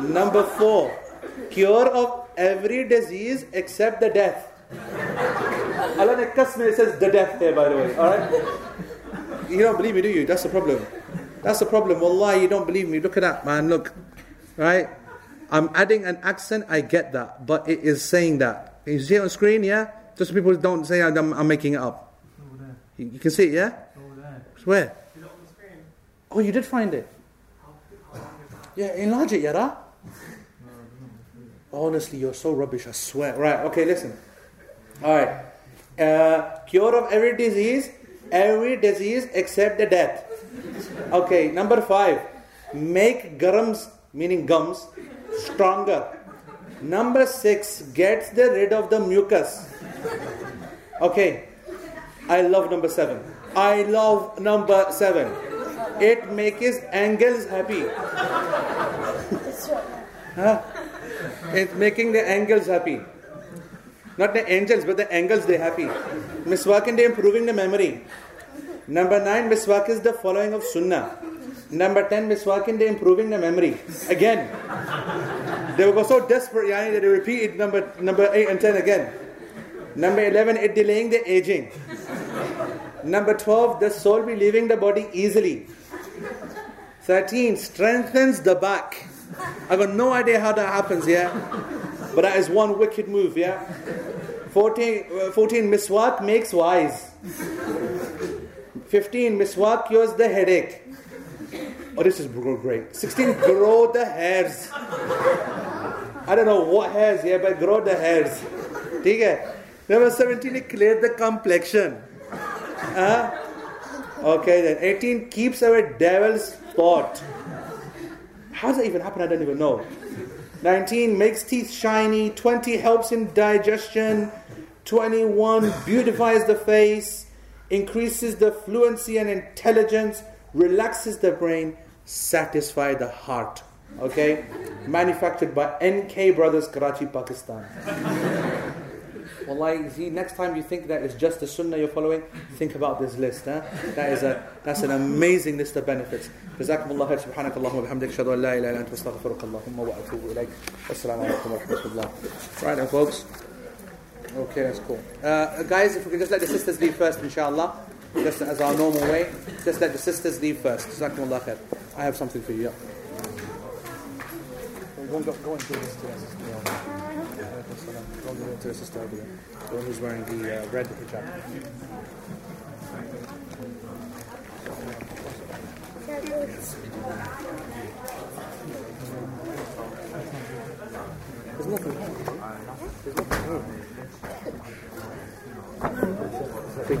Number four, cure of every disease except the death. Allah ne kasme says the death here, by the way. Alright? You don't believe me, do you? That's the problem. That's the problem. Wallah, you don't believe me. Look at that, man. Look. Right? I'm adding an accent, I get that. But it is saying that. You see it on screen, yeah? Just so people don't say I'm, I'm making it up. Over there. You, you can see it, yeah? Over there. Where? Oh, you did find it? Yeah, enlarge it, Yara. Honestly, you're so rubbish, I swear. Right, okay, listen. Alright. Uh, cure of every disease, every disease except the death. Okay, number five. Make gums, meaning gums, stronger. Number six, gets the rid of the mucus. Okay, I love number seven. I love number seven. It makes angels happy. Huh? It's making the angels happy. Not the angels, but the angels they happy. Miswak and improving the memory. Number nine, miswak is the following of sunnah. Number ten, miswak the improving the memory. Again. They were so desperate, yani, that they repeated number number eight and ten again. Number eleven, it delaying the aging. Number twelve, the soul be leaving the body easily. Thirteen, strengthens the back. I got no idea how that happens, yeah. But that is one wicked move, yeah. 14, uh, 14 miswak makes wise. 15 miswak cures the headache. Oh, this is great. 16 grow the hairs. I don't know what hairs, yeah, but grow the hairs. Okay. Number 17 it cleared the complexion. Huh? Okay, then 18 keeps away devil's thought. How does that even happen? I don't even know. 19 makes teeth shiny. 20 helps in digestion. 21 beautifies the face, increases the fluency and intelligence, relaxes the brain, satisfy the heart. Okay? Manufactured by NK Brothers, Karachi, Pakistan. Wallahi, see, next time you think that it's just the sunnah you're following, think about this list. Huh? That is a, that's an amazing list of benefits. جزاكم الله خير سبحانك اللهم وبحمدك اشهد ان لا اله الا انت استغفرك اللهم واتوب اليك السلام عليكم ورحمه الله right then folks okay that's cool uh, guys if we can just let the sisters leave first inshallah just as our normal way just let the sisters leave first جزاكم الله خير I have something for you yeah. Go, go, go and do this to to. The one who's wearing the uh, red hijab. There's nothing. There's nothing. Oh. Speak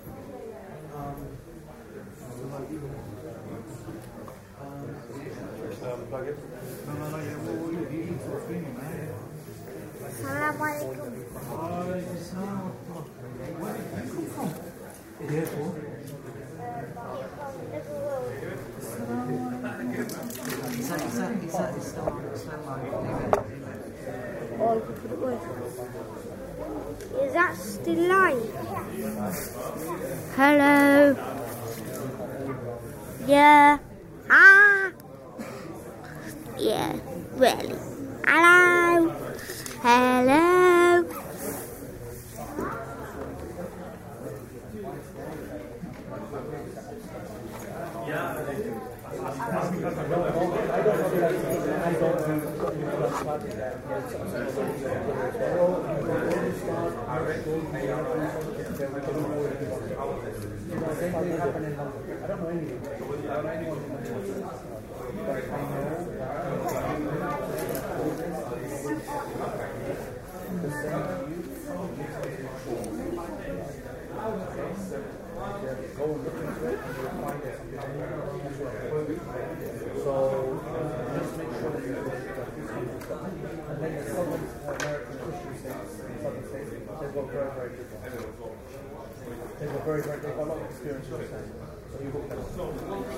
very, very, they've got a lot of experience with that. So you it. So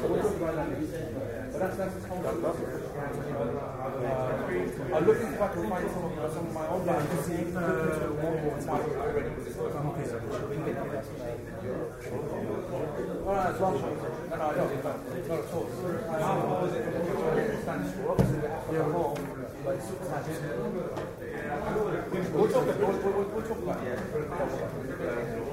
we're looking right at it. But that's, that's whole uh, I'm looking if I can find some of, some of my own if uh, one more time already. Okay, so that. No, no. Not at all. It? Obviously, we have to home, We'll talk about we'll, we'll, we'll talk about it.